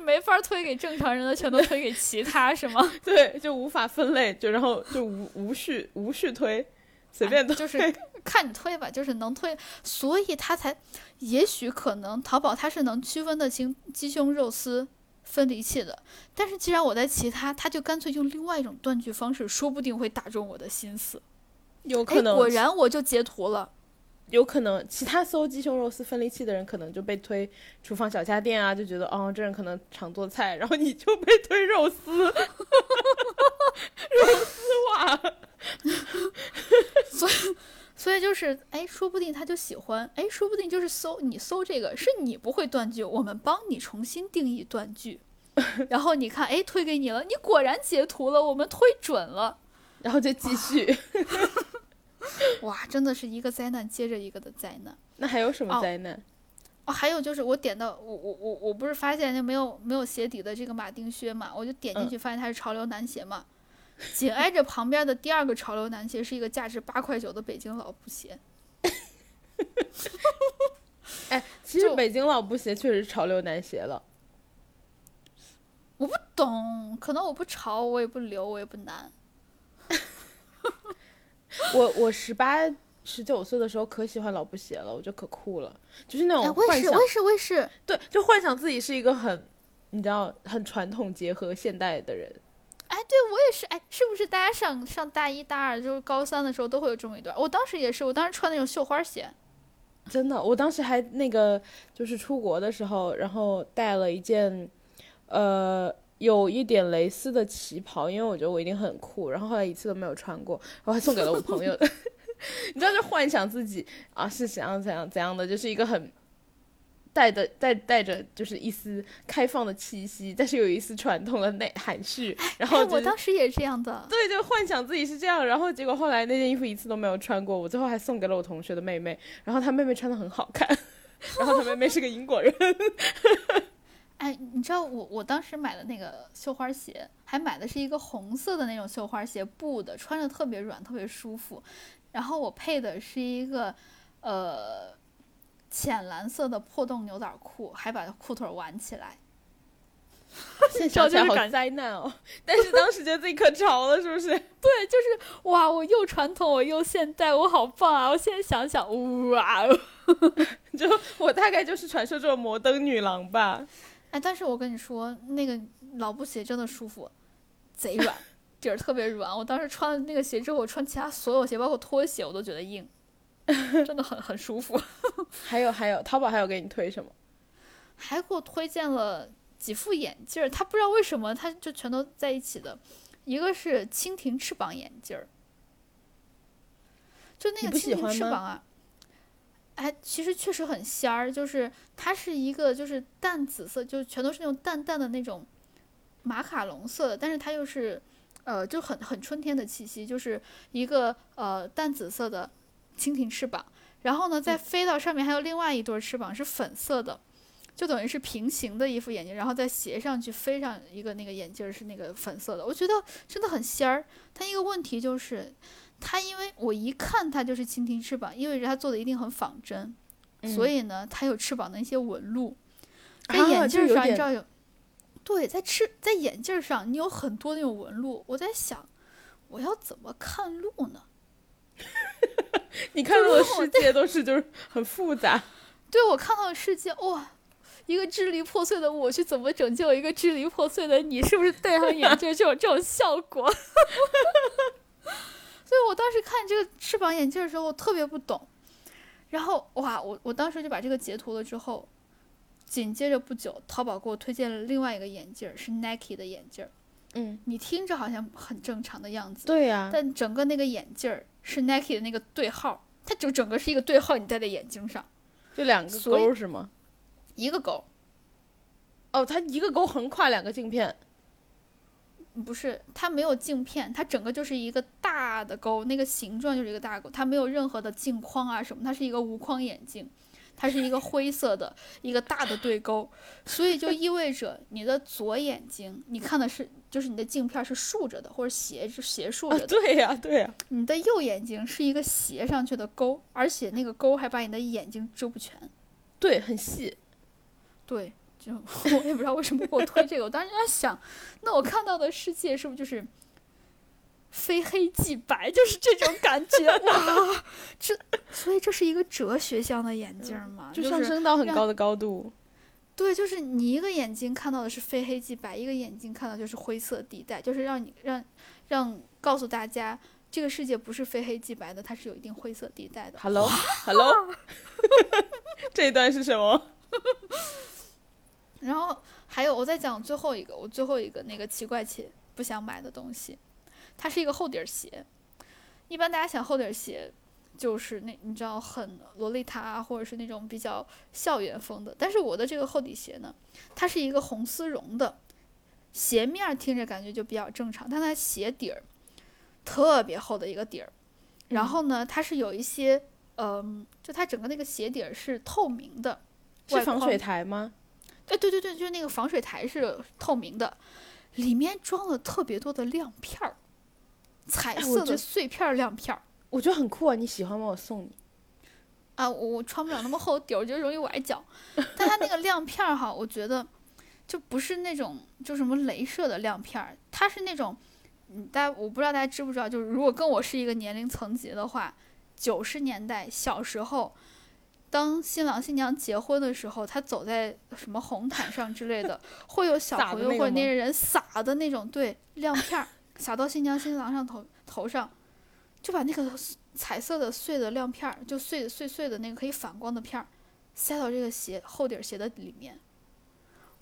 就是没法推给正常人的，全都推给其他，是吗？对，就无法分类，就然后就无无序无序推，随便推。就 是看你推吧，就是能推，所以他才，也许可能淘宝它是能区分得清鸡胸肉丝分离器的，但是既然我在其他，他就干脆用另外一种断句方式，说不定会打中我的心思。哎有可，能，果然我就截图了。有可能，其他搜鸡胸肉丝分离器的人可能就被推厨房小家电啊，就觉得哦，这人可能常做菜，然后你就被推肉丝，肉丝袜。所以所以就是，哎，说不定他就喜欢，哎，说不定就是搜你搜这个是你不会断句，我们帮你重新定义断句，然后你看，哎，推给你了，你果然截图了，我们推准了，然后就继续。哇，真的是一个灾难接着一个的灾难。那还有什么哦灾难？哦，还有就是我点到我我我我不是发现就没有没有鞋底的这个马丁靴嘛，我就点进去发现它是潮流男鞋嘛，紧挨着旁边的第二个潮流男鞋是一个价值八块九的北京老布鞋。哎，其实北京老布鞋确实是潮流男鞋了。我不懂，可能我不潮，我也不流，我也不男。我我十八十九岁的时候可喜欢老布鞋了，我觉得可酷了，就是那哎，种幻想，我也是，我也是。对，就幻想自己是一个很，你知道，很传统结合现代的人。哎，对我也是。哎，是不是大家上上大一、大二，就是高三的时候都会有这么一段？我当时也是，我当时穿那种绣花鞋。真的，我当时还那个就是出国的时候，然后带了一件，呃，有一点蕾丝的旗袍，因为我觉得我一定很酷，然后后来一次都没有穿过，然后还送给了我朋友。你知道，就幻想自己啊是怎样怎样怎样的，就是一个很带的带带着就是一丝开放的气息，但是有一丝传统的内含蓄，然后哎，我当时也这样的。对，就幻想自己是这样，然后结果后来那件衣服一次都没有穿过，我最后还送给了我同学的妹妹，然后她妹妹穿的很好看，然后她妹妹是个英国人，哎，你知道我我当时买的那个绣花鞋，还买的是一个红色的那种绣花鞋，布的，穿着特别软，特别舒服。然后我配的是一个呃浅蓝色的破洞牛仔裤，还把裤腿挽起来。现在想好灾难哦！但是当时觉得自己可潮了，是不是？对，就是哇，我又传统，我又现代，我好棒啊！我现在想想，哇，就我大概就是传说中的摩登女郎吧。哎，但是我跟你说，那个老布鞋真的舒服，贼软，底儿特别软。我当时穿了那个鞋之后，我穿其他所有鞋，包括拖鞋，我都觉得硬，真的很很舒服。还有还有，淘宝还有给你推什么？还给我推荐了。几副眼镜儿，他不知道为什么，他就全都在一起的。一个是蜻蜓翅膀眼镜儿，就那个蜻蜓翅膀啊，哎，其实确实很仙儿。就是它是一个就是淡紫色，就全都是那种淡淡的那种马卡龙色的，但是它又是呃就很很春天的气息，就是一个呃淡紫色的蜻蜓翅膀。然后呢，再飞到上面还有另外一对翅膀是粉色的。就等于是平行的一副眼镜，然后再斜上去飞上一个那个眼镜是那个粉色的，我觉得真的很仙儿。它一个问题就是，它因为我一看它就是蜻蜓翅膀，意味着它做的一定很仿真，所以呢，它有翅膀的一些纹路。在眼镜上你知道有，对，在翅在眼镜上你有很多那种纹路。我在想，我要怎么看路呢？你看到的世界都是就是很复杂。对我看到的世界哇。一个支离破碎的我去怎么拯救一个支离破碎的你？是不是戴上眼镜就有这种效果？所以我当时看这个翅膀眼镜的时候，我特别不懂。然后哇，我我当时就把这个截图了之后，紧接着不久，淘宝给我推荐了另外一个眼镜，是 Nike 的眼镜。嗯，你听着好像很正常的样子。对呀。但整个那个眼镜是 Nike 的那个对号，它就整个是一个对号，你戴在眼睛上，就两个勾是吗？一个勾，哦，它一个勾横跨两个镜片，不是，它没有镜片，它整个就是一个大的勾，那个形状就是一个大勾，它没有任何的镜框啊什么，它是一个无框眼镜，它是一个灰色的一个大的对勾，所以就意味着你的左眼睛你看的是就是你的镜片是竖着的或者斜着斜竖着的，对呀对呀，你的右眼睛是一个斜上去的勾，而且那个勾还把你的眼睛遮不全，对，很细。对，就我也不知道为什么给我推这个。我当时在想，那我看到的世界是不是就是非黑即白，就是这种感觉？哇，这所以这是一个哲学向的眼镜嘛？就上升到很高的高度。对，就是你一个眼睛看到的是非黑即白，一个眼睛看到就是灰色地带，就是让你让让告诉大家，这个世界不是非黑即白的，它是有一定灰色地带的。Hello，Hello，这一段是什么？然后还有，我再讲最后一个，我最后一个那个奇怪且不想买的东西，它是一个厚底儿鞋。一般大家想厚底儿鞋，就是那你知道很洛丽塔或者是那种比较校园风的。但是我的这个厚底鞋呢，它是一个红丝绒的，鞋面听着感觉就比较正常，但它鞋底儿特别厚的一个底儿。然后呢，它是有一些，嗯，就它整个那个鞋底儿是透明的，是防水台吗？哎，对对对，就是那个防水台是透明的，里面装了特别多的亮片儿，彩色的碎片亮片儿，我觉得很酷啊！你喜欢吗？我送你。啊，我我穿不了那么厚底儿，我觉得容易崴脚。但它那个亮片儿哈，我觉得就不是那种就什么镭射的亮片儿，它是那种，嗯，大家我不知道大家知不知道，就是如果跟我是一个年龄层级的话，九十年代小时候。当新郎新娘结婚的时候，他走在什么红毯上之类的，会有小朋友或者那些人撒的那种对亮片儿，撒到新娘新郎上头头上，就把那个彩色的碎的亮片儿，就碎碎碎的那个可以反光的片儿，塞到这个鞋厚底鞋的里面。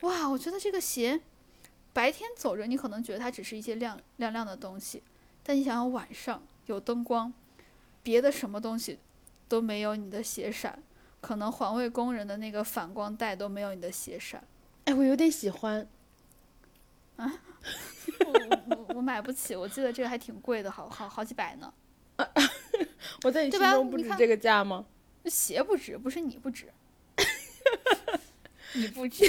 哇，我觉得这个鞋白天走着你可能觉得它只是一些亮亮亮的东西，但你想想晚上有灯光，别的什么东西都没有你的鞋闪。可能环卫工人的那个反光带都没有你的鞋闪，哎，我有点喜欢。啊，我我我买不起，我记得这个还挺贵的，好好好几百呢。我在你心中不值这个价吗？鞋不值，不是你不值。你不值。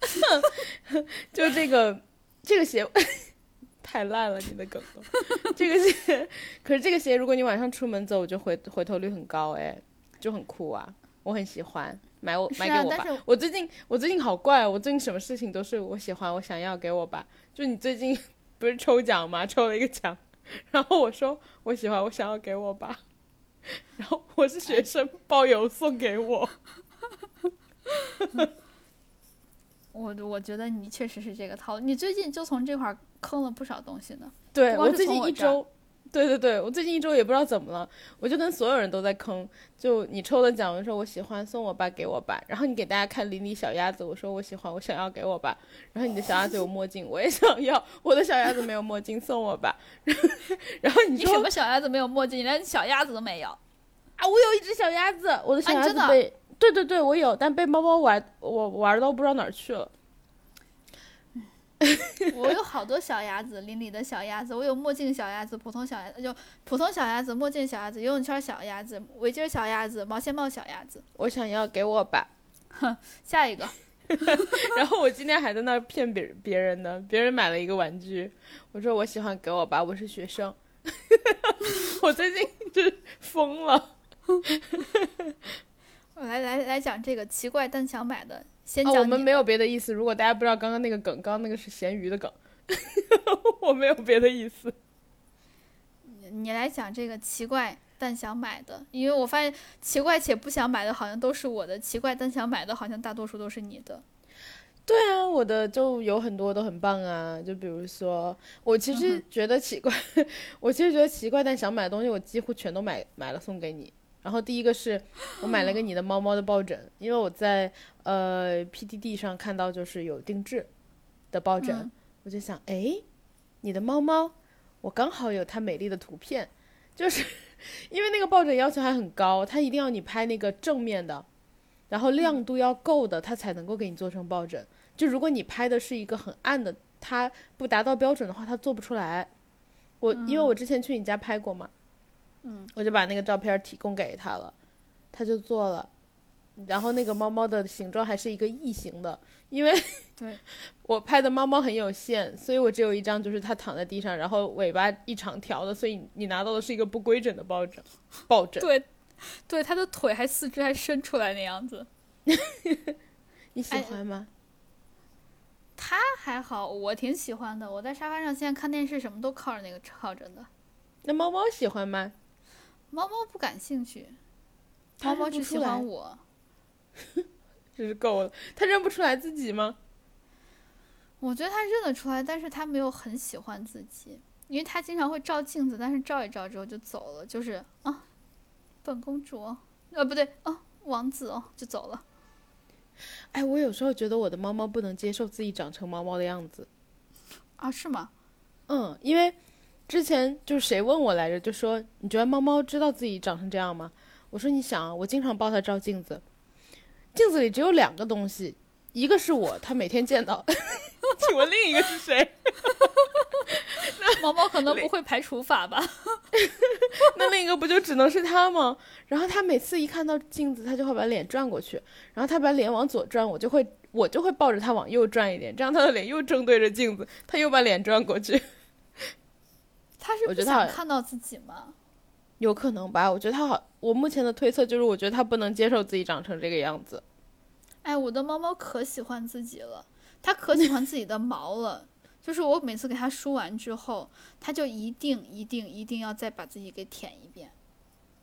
就这个这个鞋，太烂了，你的梗都。这个鞋，可是这个鞋，如果你晚上出门走，我就回回头率很高，哎，就很酷啊，我很喜欢，买我买给我吧。我最近我最近好怪，我最近什么事情都是我喜欢，我想要给我吧。就你最近不是抽奖吗？抽了一个奖，然后我说我喜欢，我想要给我吧。然后我是学生，包邮送给我。我我觉得你确实是这个套路，你最近就从这块坑了不少东西呢。对我最近一周，对对对，我最近一周也不知道怎么了，我就跟所有人都在坑。就你抽的奖，我说我喜欢，送我吧，给我吧。然后你给大家看邻里小鸭子，我说我喜欢，我想要，给我吧。然后你的小鸭子有墨镜，我也想要，我的小鸭子没有墨镜，送我吧。然后你说什么小鸭子没有墨镜，你连小鸭子都没有啊？我有一只小鸭子，我的小鸭子被。对对对，我有，但被猫猫玩，我玩到不知道哪儿去了。我有好多小鸭子，邻里的小鸭子，我有墨镜小鸭子，普通小鸭子，就普通小鸭子，墨镜小鸭子，游泳圈小鸭子，围巾小鸭子，毛线帽小鸭子。我想要给我吧。哼，下一个。然后我今天还在那儿骗别别人呢，别人买了一个玩具，我说我喜欢给我吧，我是学生。我最近就是疯了。我来来来讲这个奇怪但想买的，先讲。我们没有别的意思。如果大家不知道刚刚那个梗，刚刚那个是咸鱼的梗，我没有别的意思。你你来讲这个奇怪但想买的，因为我发现奇怪且不想买的好像都是我的，奇怪但想买的好像大多数都是你的。对啊，我的就有很多都很棒啊，就比如说，我其实觉得奇怪，我其实觉得奇怪但想买的东西，我几乎全都买买了送给你。然后第一个是我买了个你的猫猫的抱枕，因为我在呃 PDD 上看到就是有定制的抱枕，我就想，哎，你的猫猫，我刚好有它美丽的图片，就是 因为那个抱枕要求还很高，它一定要你拍那个正面的，然后亮度要够的，它才能够给你做成抱枕。就如果你拍的是一个很暗的，它不达到标准的话，它做不出来。我因为我之前去你家拍过嘛。嗯，我就把那个照片提供给他了，他就做了，然后那个猫猫的形状还是一个异形的，因为对 我拍的猫猫很有限，所以我只有一张，就是它躺在地上，然后尾巴一长条的，所以你拿到的是一个不规整的抱枕，抱枕。对，对，它的腿还四肢还伸出来那样子，你喜欢吗？它还好，我挺喜欢的。我在沙发上现在看电视，什么都靠着那个靠着的。那猫猫喜欢吗？猫猫不感兴趣，猫猫只喜欢我，真是够了。它认不出来自己吗？我觉得它认得出来，但是它没有很喜欢自己，因为它经常会照镜子，但是照一照之后就走了，就是啊，本公主，呃，不对，啊，王子哦，就走了。哎，我有时候觉得我的猫猫不能接受自己长成猫猫的样子。啊，是吗？嗯，因为。之前就是谁问我来着，就说你觉得猫猫知道自己长成这样吗？我说你想啊，我经常抱它照镜子，镜子里只有两个东西，一个是我，它每天见到，请问另一个是谁？那 猫猫可能不会排除法吧？那另一个不就只能是它吗？然后它每次一看到镜子，它就会把脸转过去，然后它把脸往左转，我就会我就会抱着它往右转一点，这样它的脸又正对着镜子，它又把脸转过去。他是不想看到自己吗？有可能吧。我觉得他好。我目前的推测就是，我觉得他不能接受自己长成这个样子。哎，我的猫猫可喜欢自己了，它可喜欢自己的毛了。就是我每次给它梳完之后，它就一定一定一定要再把自己给舔一遍。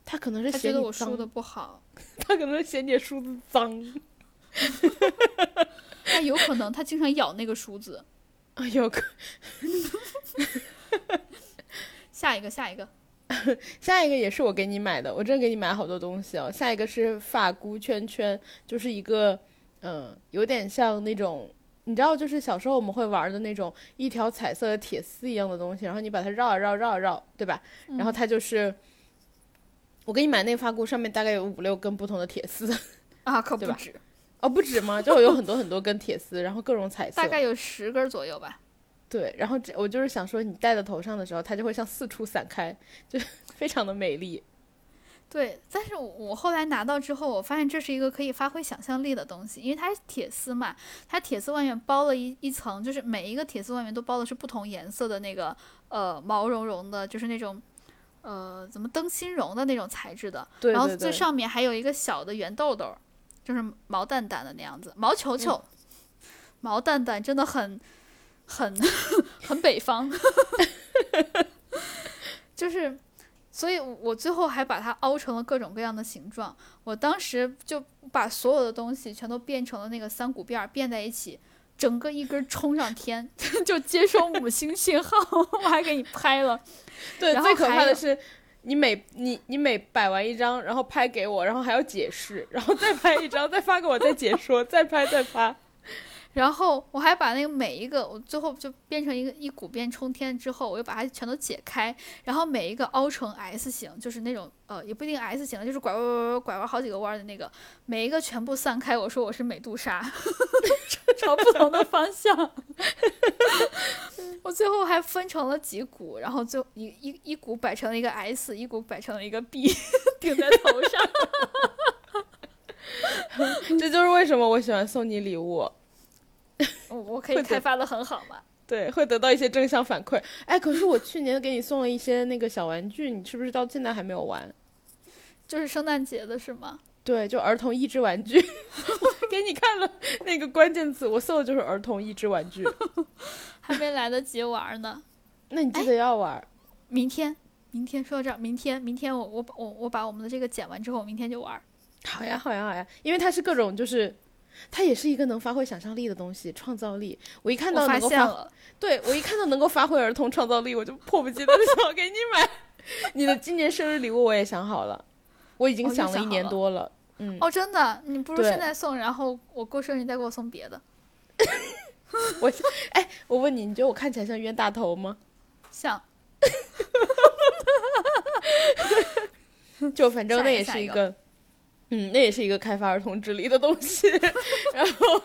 它可能是觉得我梳的不好，它可能是嫌你梳子脏。它有可能，它经常咬那个梳子。啊，有可。下一个，下一个，下一个也是我给你买的，我真给你买好多东西哦。下一个是发箍圈圈，就是一个，嗯，有点像那种，你知道，就是小时候我们会玩的那种一条彩色的铁丝一样的东西，然后你把它绕啊绕绕啊绕，对吧？然后它就是，我给你买那个发箍，上面大概有五六根不同的铁丝啊，可不止，哦，不止吗？就有很多很多根铁丝，然后各种彩色，大概有十根左右吧。对，然后这我就是想说，你戴在头上的时候，它就会像四处散开，就 非常的美丽。对，但是我后来拿到之后，我发现这是一个可以发挥想象力的东西，因为它是铁丝嘛，它铁丝外面包了一一层，就是每一个铁丝外面都包的是不同颜色的那个呃毛茸茸的，就是那种呃怎么灯芯绒的那种材质的，对然后最上面还有一个小的圆豆豆，就是毛蛋蛋的那样子，毛球球，毛蛋蛋真的很很 很北方，就是。所以，我最后还把它凹成了各种各样的形状。我当时就把所有的东西全都变成了那个三股辫儿，变在一起，整个一根冲上天，就接收母星信号。我还给你拍了。对，最可怕的是，你每你你每摆完一张，然后拍给我，然后还要解释，然后再拍一张，再发给我，再解说，再拍再发。然后我还把那个每一个，我最后就变成一个一股变冲天之后，我又把它全都解开，然后每一个凹成 S 型，就是那种呃也不一定 S 型，就是拐弯弯弯拐弯好几个弯的那个，每一个全部散开。我说我是美杜莎，朝不同的方向。我最后还分成了几股，然后就一一一股摆成了一个 S，一股摆成了一个 B，顶在头上。这就是为什么我喜欢送你礼物。我我可以开发的很好嘛？对，会得到一些正向反馈。哎，可是我去年给你送了一些那个小玩具，你是不是到现在还没有玩？就是圣诞节的是吗？对，就儿童益智玩具，给你看了那个关键词，我搜的就是儿童益智玩具。还没来得及玩呢。那你记得要玩。明天，明天说到这儿，明天，明天我我我我把我们的这个剪完之后，我明天就玩。好呀，好呀，好呀，因为它是各种，就是它也是一个能发挥想象力的东西，创造力。我一看到能够发，现了，对我一看到能够发挥儿童创造力，我就迫不及待的想要给你买。你的今年生日礼物我也想好了，我已经想了一年多了。嗯，哦，真的，你不如现在送，然后我过生日你再给我送别的，我哎，我问你，你觉得我看起来像冤大头吗？像 就反正那也是一个，嗯，那也是一个开发儿童智力的东西。然后，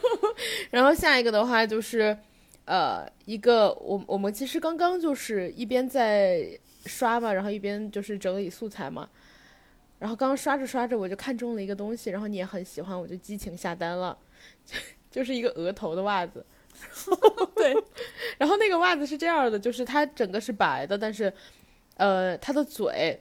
然后下一个的话就是，呃，一个我我们其实刚刚就是一边在刷嘛，然后一边就是整理素材嘛。然后刚刚刷着刷着，我就看中了一个东西，然后你也很喜欢，我就激情下单了，就是一个额头的袜子。对，然后那个袜子是这样的，就是它整个是白的，但是，呃，它的嘴，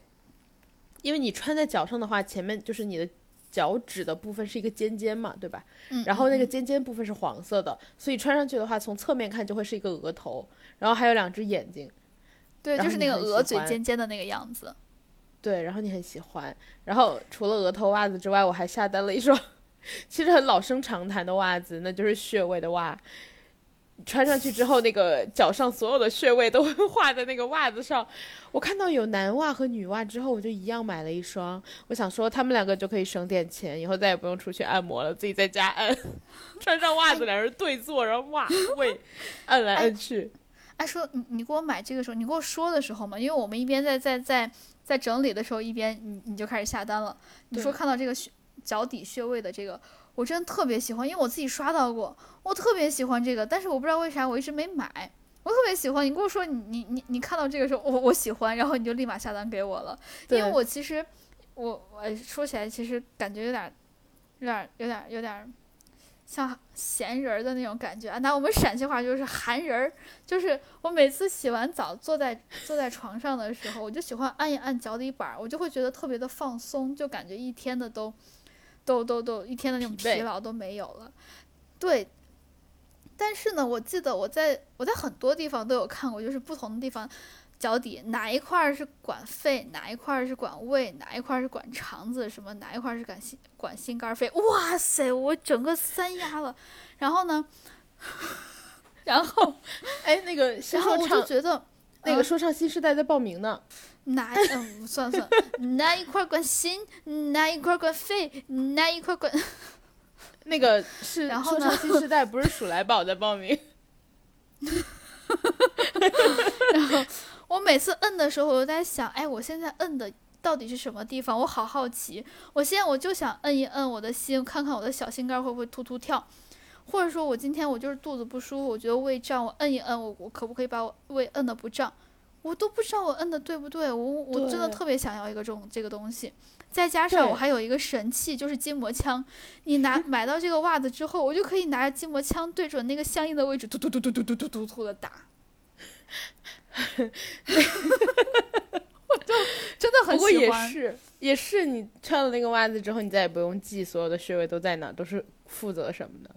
因为你穿在脚上的话，前面就是你的脚趾的部分是一个尖尖嘛，对吧？嗯，然后那个嗯尖尖部分是黄色的，所以穿上去的话，从侧面看就会是一个额头，然后还有两只眼睛，对，就是那个很喜鹅嘴尖尖的那个样子。对，然后你很喜欢。然后除了额头袜子之外，我还下单了一双，其实很老生常谈的袜子，那就是穴位的袜。穿上去之后，那个脚上所有的穴位都会 画在那个袜子上。我看到有男袜和女袜之后，我就一样买了一双。我想说，他们两个就可以省点钱，以后再也不用出去按摩了，自己在家按，穿上袜子，两人对坐，然后袜位按来按 去。哎，说你你给我买这个时候，你给我说的时候嘛，因为我们一边在在在在整理的时候，一边你你就开始下单了。你说看到这个穴脚底穴位的这个，我真的特别喜欢，因为我自己刷到过，我特别喜欢这个，但是我不知道为啥我一直没买。我特别喜欢，你跟我说你你你你看到这个时候，我我喜欢，然后你就立马下单给我了，因为我其实我我说起来其实感觉有点有点有点有点像闲人儿的那种感觉啊。拿我们陕西话就是寒人儿，就是我每次洗完澡坐在坐在床上的时候，我就喜欢按一按脚底板儿，我就会觉得特别的放松，就感觉一天的都都都都一天的那种疲劳都没有了。对，但是呢，我记得我在我在很多地方都有看过，就是不同的地方。脚底哪一块儿是管肺，哪一块儿是管胃，哪一块儿是管肠子，什么哪一块儿是管心管心肝肺？哇塞，我整个三压了。然后呢，然后哎，那个然后我就，觉得那个说唱新时代在报名呢。哪嗯算了算了，哪一块儿管心，哪一块儿管肺，哪一块儿管那个是然后呢新时代，不是鼠来宝在报名。然后我每次摁的时候，我都在想，哎，我现在摁的到底是什么地方？我好好奇。我现在我就想摁一摁我的心，看看我的小心肝会不会突突跳，或者说我今天我就是肚子不舒服，我觉得胃胀，我摁一摁，我我可不可以把我胃摁的不胀？我都不知道我摁的对不对，我我真的特别想要一个这种这个东西。再加上我还有一个神器，就是筋膜枪。你拿 买到这个袜子之后，我就可以拿着筋膜枪对准那个相应的位置，突突突突突突突突突的打。我 就 真的很不过也喜欢。是，也是你穿了那个袜子之后，你再也不用记所有的穴位都在哪，都是负责什么的。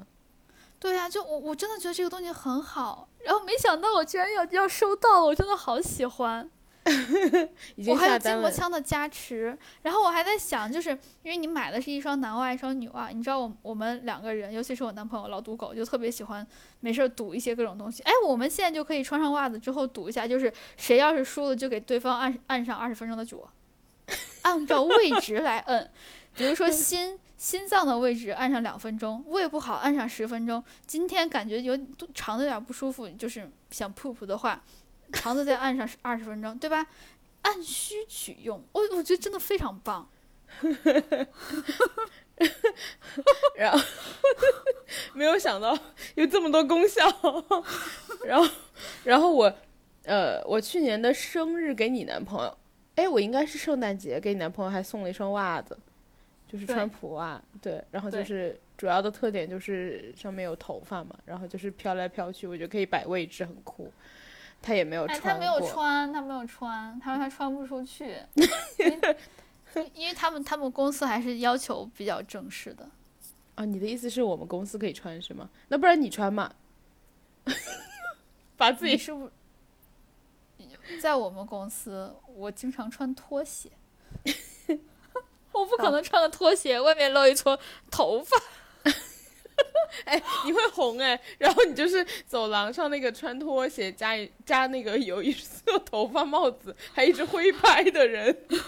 对呀、就我我真的觉得这个东西很好，然后没想到我居然要要收到了，我真的好喜欢。我还有筋。膜枪的加持，然后我还在想，就是因为你买的是一双男袜一双女袜，你知道我我们两个人，尤其是我男朋友老赌狗，就特别喜欢没事儿赌一些各种东西。哎，我们现在就可以穿上袜子之后赌一下，就是谁要是输了就给对方按按上二十分钟的脚，按照位置来摁，比如说 心心脏的位置按上两分钟，胃不好按上十分钟，今天感觉有肠子有点不舒服，就是想噗噗的话，肠子再按上二十分钟，对吧？按需取用，我我觉得真的非常棒。然后 没有想到有这么多功效。然后，然后我，呃，我去年的生日给你男朋友，哎，我应该是圣诞节给你男朋友还送了一双袜子，就是穿普袜，对，然后就是主要的特点就是上面有头发嘛，然后就是飘来飘去，我觉得可以摆位置，很酷。他也没有哎，穿他没有穿，他没有穿，他说他穿不出去，因为因为他们他们公司还是要求比较正式的。啊，你的意思是我们公司可以穿是吗？那不然你穿嘛，把自己你是不？在我们公司，我经常穿拖鞋，我不可能穿个拖鞋，外面露一撮头发。哎，你会红哎，然后你就是走廊上那个穿拖鞋加一加那个有一色头发帽子还一直挥拍的人，然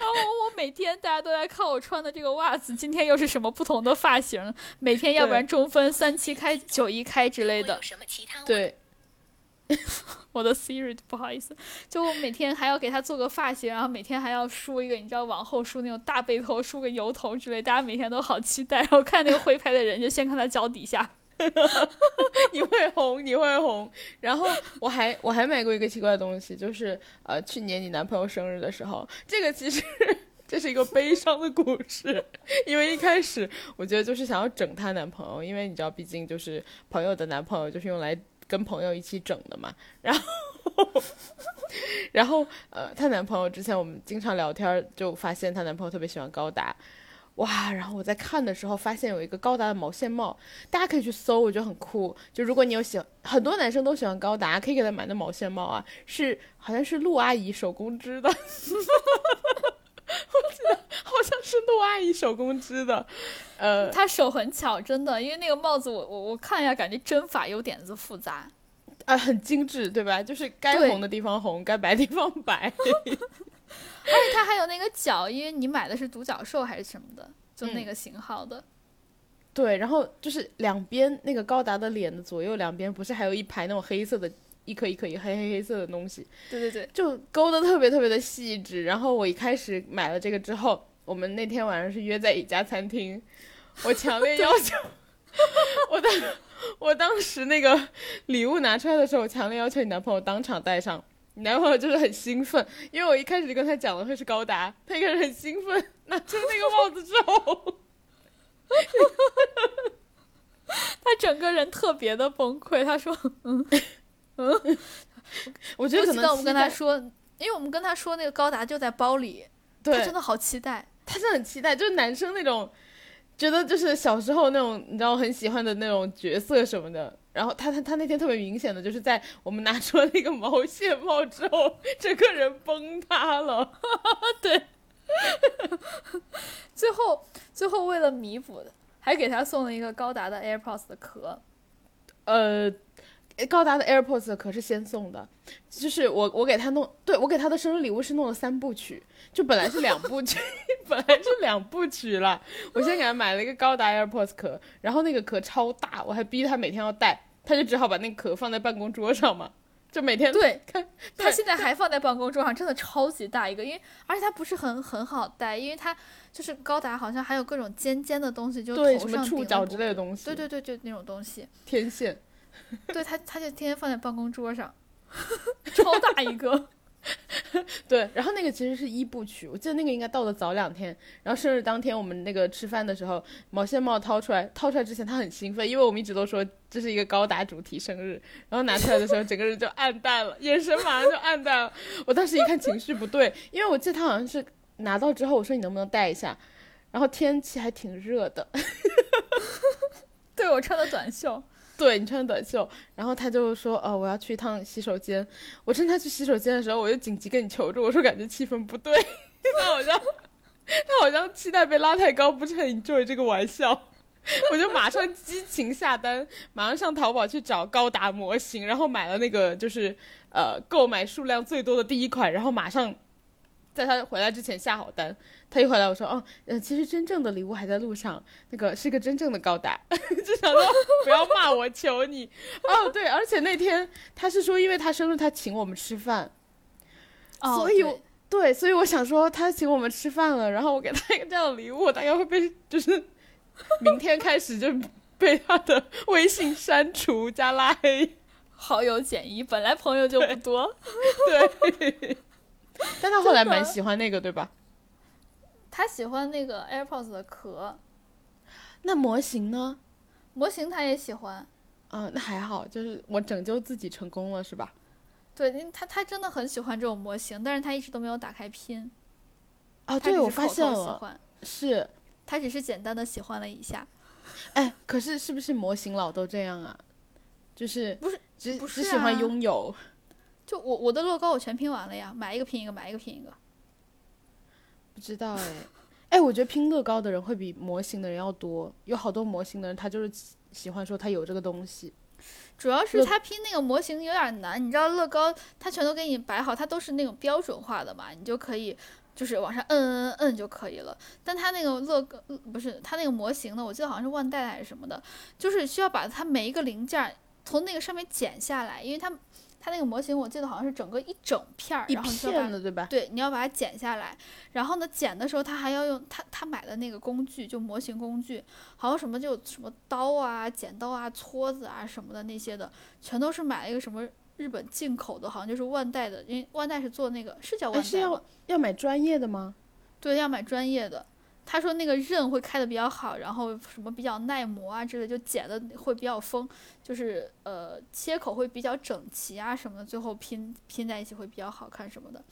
后我每天大家都在看我穿的这个袜子，今天又是什么不同的发型？每天要不然中分、三七开、九一开之类的有。什么其他对，我的 Siri 不好意思，就我每天还要给他做个发型，然后每天还要梳一个，你知道往后梳那种大背头，梳个油头之类，大家每天都好期待。然后看那个挥拍的人，就先看他脚底下。你会红，你会红。然后我还我还买过一个奇怪的东西，就是呃去年你男朋友生日的时候，这个其实这是一个悲伤的故事，因为一开始我觉得就是想要整她男朋友，因为你知道，毕竟就是朋友的男朋友就是用来跟朋友一起整的嘛。然后 然后呃，她男朋友之前我们经常聊天，就发现她男朋友特别喜欢高达。哇！然后我在看的时候发现有一个高达的毛线帽，大家可以去搜，我觉得很酷。就如果你有喜欢，很多男生都喜欢高达，可以给他买那毛线帽啊，是好像是陆阿姨手工织的，我记得好像是诺阿姨手工织的，呃，他手很巧，真的，因为那个帽子我我我看一下，感觉针法有点子复杂。啊，很精致，对吧？就是该红的地方红，该白的地方白。而且它还有那个角，因为你买的是独角兽还是什么的，就那嗯个型号的。对，然后就是两边那个高达的脸的左右两边，不是还有一排那种黑色的，一颗一颗一黑黑黑色的东西，对对对，就勾的特别特别的细致。然后我一开始买了这个之后，我们那天晚上是约在一家餐厅，我强烈 要求，我当我当时那个礼物拿出来的时候，我强烈要求你男朋友当场戴上。你男朋友就是很兴奋，因为我一开始就跟他讲了会是高达，他一开始很兴奋，拿出那个帽子之后，他整个人特别的崩溃。他说，我觉得可能我们跟他，说，因为我们跟他说那个高达就在包里，他对真，的好期待。他是很期待，就是男生那种觉得就是小时候那种你知道很喜欢的那种角色什么的。然后他他他那天特别明显的就是在我们拿出了那个毛线帽之后，整个人崩塌了。对最后最后为了弥补，还给他送了一个高达的 AirPods 的壳。呃，高达的 AirPods 的壳是先送的，就是我我给他弄，对我给他的生日礼物是弄了三部曲，就本来是两部曲，本来是两部曲了。我先给他买了一个高达 AirPods 壳，然后那个壳超大，我还逼他每天要带，他就只好把那个壳放在办公桌上嘛，就每天对看。他现在还放在办公桌上，真的超级大一个，因为而且它不是很很好带，因为它就是高达好像还有各种尖尖的东西，就对什么头上触角之类的东西，对对对，就那种东西。天线。对他，他就天天放在办公桌上。超大一个。对，然后那个其实是一部曲，我记得那个应该到的早两天。然后生日当天，我们那个吃饭的时候，毛线帽掏出来，掏出来之前他很兴奋，因为我们一直都说这是一个高达主题生日。然后拿出来的时候，整个人就暗淡了，眼神马上就暗淡了。我当时一看情绪不对，因为我记得他好像是拿到之后，我说你能不能戴一下，然后天气还挺热的。对我穿的短袖。对你穿短袖，然后他就说：“哦，我要去一趟洗手间。”我趁他去洗手间的时候，我就紧急跟你求助，我说感觉气氛不对，他好像他好像期待被拉太高，不是很 enjoy 这个玩笑。我就马上激情下单，马上上淘宝去找高达模型，然后买了那个就是呃购买数量最多的第一款，然后马上在他回来之前下好单。他一回来，我说：“哦，呃，其实真正的礼物还在路上，那个是个真正的高达。”就想说 不要骂我，求你。哦，对，而且那天他是说，因为他生日，他请我们吃饭。哦，所以对，所以我想说，他请我们吃饭了，然后我给他一个这样的礼物，大概会被就是明天开始就被他的微信删除加拉黑，好友减一，本来朋友就不多。对，但他后来蛮喜欢那个，对吧？他喜欢那个 AirPods 的壳，那模型呢？模型他也喜欢。嗯，那还好，就是我拯救自己成功了，是吧？对，他他真的很喜欢这种模型，但是他一直都没有打开拼。哦，对，我发现了，是，他只是简单的喜欢了一下。哎，可是是不是模型老都这样啊？就是不是只只喜欢拥有？就我我的乐高我全拼完了呀，买一个拼一个，买一个拼一个。不知道哎，哎，我觉得拼乐高的人会比模型的人要多。有好多模型的人，他就是喜欢说他有这个东西。主要是他拼那个模型有点难，你知道乐高他全都给你摆好，它都是那种标准化的嘛，你就可以就是往上摁摁摁摁就可以了。但他那个乐高不是他那个模型呢，我记得好像是万代还是什么的，就是需要把它每一个零件从那个上面剪下来，因为它。它那个模型我记得好像是整个一整片儿，然后片的对吧？对，你要把它剪下来，然后呢，剪的时候他还要用他他买的那个工具，就模型工具，好像什么就什么刀啊、剪刀啊、撮子啊什么的那些的，全都是买了一个什么日本进口的，好像就是万代的，因为万代是做那个是叫万代吗？是要要买专业的吗？对，要买专业的。他说那个刃会开的比较好，然后什么比较耐磨啊之类，就剪的会比较锋，就是呃切口会比较整齐啊什么的，最后拼拼在一起会比较好看什么的。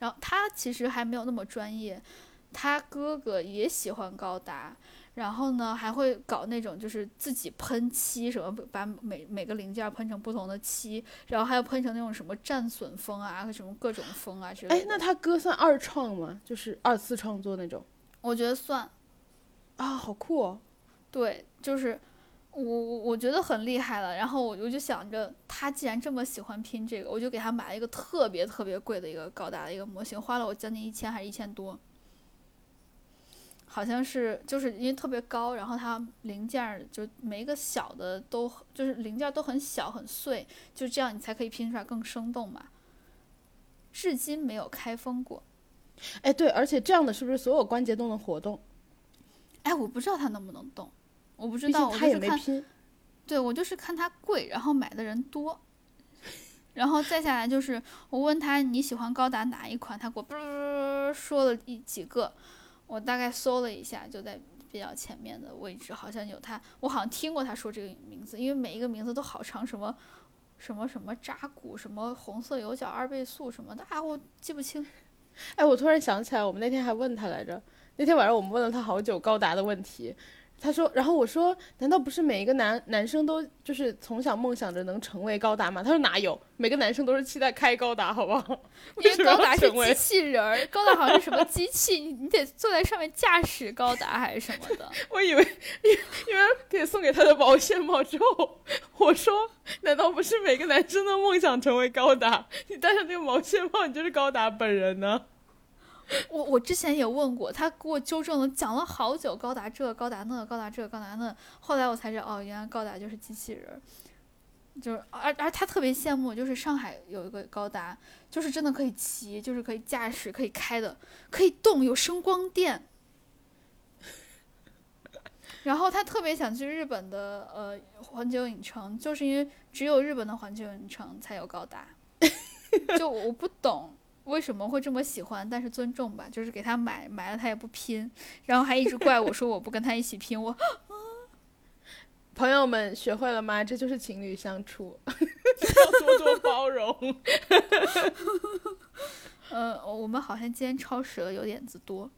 然后他其实还没有那么专业，他哥哥也喜欢高达，然后呢还会搞那种就是自己喷漆什么，把每每个零件喷成不同的漆，然后还要喷成那种什么战损风啊什么各种风啊之类的。哎，那他哥算二创吗？就是二次创作那种？我觉得算，啊，好酷哦！对，就是我我我觉得很厉害了。然后我我就想着，他既然这么喜欢拼这个，我就给他买了一个特别特别贵的一个高达的一个模型，花了我将近一千还是一千多，好像是就是因为特别高，然后它零件就每一个小的都就是零件都很小很碎，就这样你才可以拼出来更生动嘛。至今没有开封过。哎，对，而且这样的是不是所有关节都能活动？哎，我不知道它能不能动，我不知道，他也没拼。对，我就是看它贵，然后买的人多，然后再下来就是我问他你喜欢高达哪一款，他给我啵说了一几个，我大概搜了一下，就在比较前面的位置，好像有他，我好像听过他说这个名字，因为每一个名字都好长，什么什么什么扎古，什么红色有角二倍速什么的，啊，我记不清。哎，我突然想起来，我们那天还问他来着。那天晚上我们问了他好久高达的问题，他说，然后我说，难道不是每一个男男生都就是从小梦想着能成为高达吗？他说哪有，每个男生都是期待开高达，好不好？因为高达是机器人儿，高达好像是什么机器，你得坐在上面驾驶高达还是什么的。我以为，因因为给送给他的毛线帽之后，我说，难道不是每个男生的梦想成为高达？你戴上那个毛线帽，你就是高达本人呢？我我之前也问过，他给我纠正了，讲了好久高达这高达那高达这高达那，后来我才知道哦，原来高达就是机器人，就是而而他特别羡慕，就是上海有一个高达，就是真的可以骑，就是可以驾驶，可以开的，可以动，有声光电。然后他特别想去日本的呃环球影城，就是因为只有日本的环球影城才有高达。就我不懂为什么会这么喜欢，但是尊重吧，就是给他买买了他也不拼，然后还一直怪我说我不跟他一起拼，我 朋友们学会了吗？这就是情侣相处，要多多包容。呃，我们好像今天超时了，有点子多。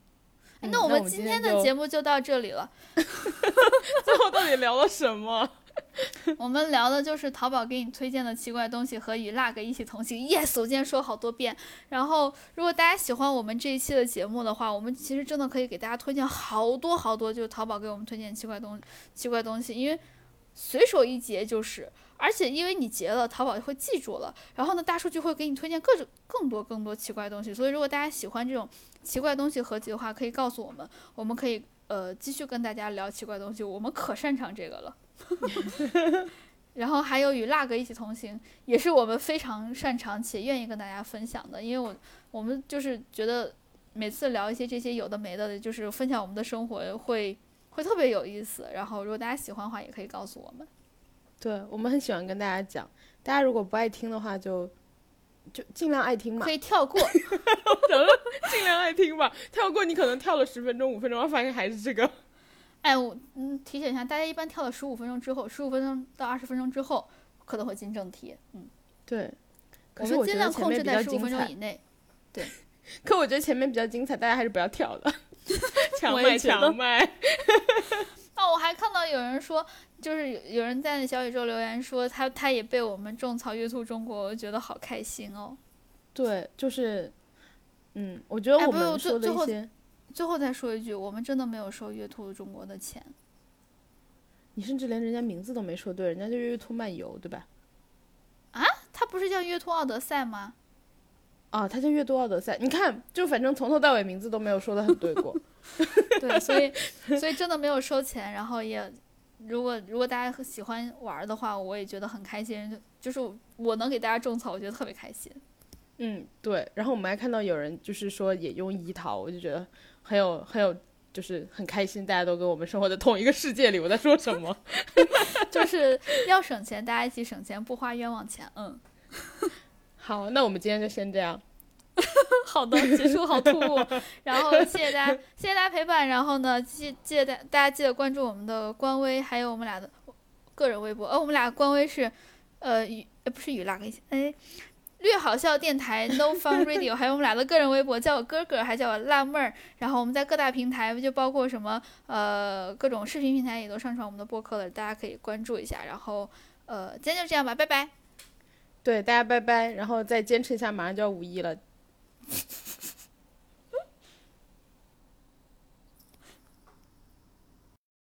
嗯那我们今天的节目就到这里了。最后到底聊了什么？我们聊的就是淘宝给你推荐的奇怪东西和与那个一起同行。Yes，我今天说好多遍。然后，如果大家喜欢我们这一期的节目的话，我们其实真的可以给大家推荐好多好多，就是淘宝给我们推荐奇怪东奇怪东西，因为随手一截就是。而且因为你截了，淘宝就会记住了，然后呢，大数据会给你推荐各种更多更多奇怪东西。所以，如果大家喜欢这种奇怪东西合集的话，可以告诉我们，我们可以呃继续跟大家聊奇怪东西，我们可擅长这个了。然后还有与那个一起同行，也是我们非常擅长且愿意跟大家分享的，因为我我们就是觉得每次聊一些这些有的没的，就是分享我们的生活会会特别有意思。然后如果大家喜欢的话，也可以告诉我们。对我们很喜欢跟大家讲，大家如果不爱听的话就，就尽量爱听嘛可，以跳过，尽量爱听吧。跳过你可能跳了十分钟、五分钟，发现还是这个。哎，我嗯提醒一下，大家一般跳到十五分钟之后，十五分钟到二十分钟之后可能会进正题。嗯，对，可我是我们尽量控制在十五分钟以。内。对 可我觉得前面比较精彩，大家还是不要跳了。强卖强卖，哦，我还看到有人说，就是有有人在小宇宙留言说他他也被我们种草月兔中国，我觉得好开心哦。对，就是，嗯，我觉得我们说的一些，最后再说一句，我们真的没有收月兔中国的钱。你甚至连人家名字都没说对，人家就月兔漫游，对吧？啊，他不是叫月兔奥德赛吗？啊，他叫月兔奥德赛，你看，就反正从头到尾名字都没有说的很对过。对，所以所以真的没有收钱，然后也。如果如果大家喜欢玩的话，我也觉得很开心。就就是我能给大家种草，我觉得特别开心。嗯，对。然后我们还看到有人就是说也用一淘，我就觉得很有很有，就是很开心，大家都跟我们生活在同一个世界里。我在说什么？就是要省钱，大家一起省钱，不花冤枉钱。嗯，好，那我们今天就先这样。好的，结束好突兀。然后谢谢大家，谢谢大家陪伴。然后呢，记记得大大家记得关注我们的官微，还有我们俩的个人微博。呃，我们俩官微是，呃，雨呃不是雨拉个一起，哎，略好笑电台 No Fun Radio，还有我们俩的个人微博，叫我哥哥，还叫我辣妹儿。然后我们在各大平台，就包括什么呃各种视频平台也都上传我们的播客了，大家可以关注一下。然后呃，今天就这样吧，拜拜。对，大家拜拜，然后再坚持一下，马上就要五一了，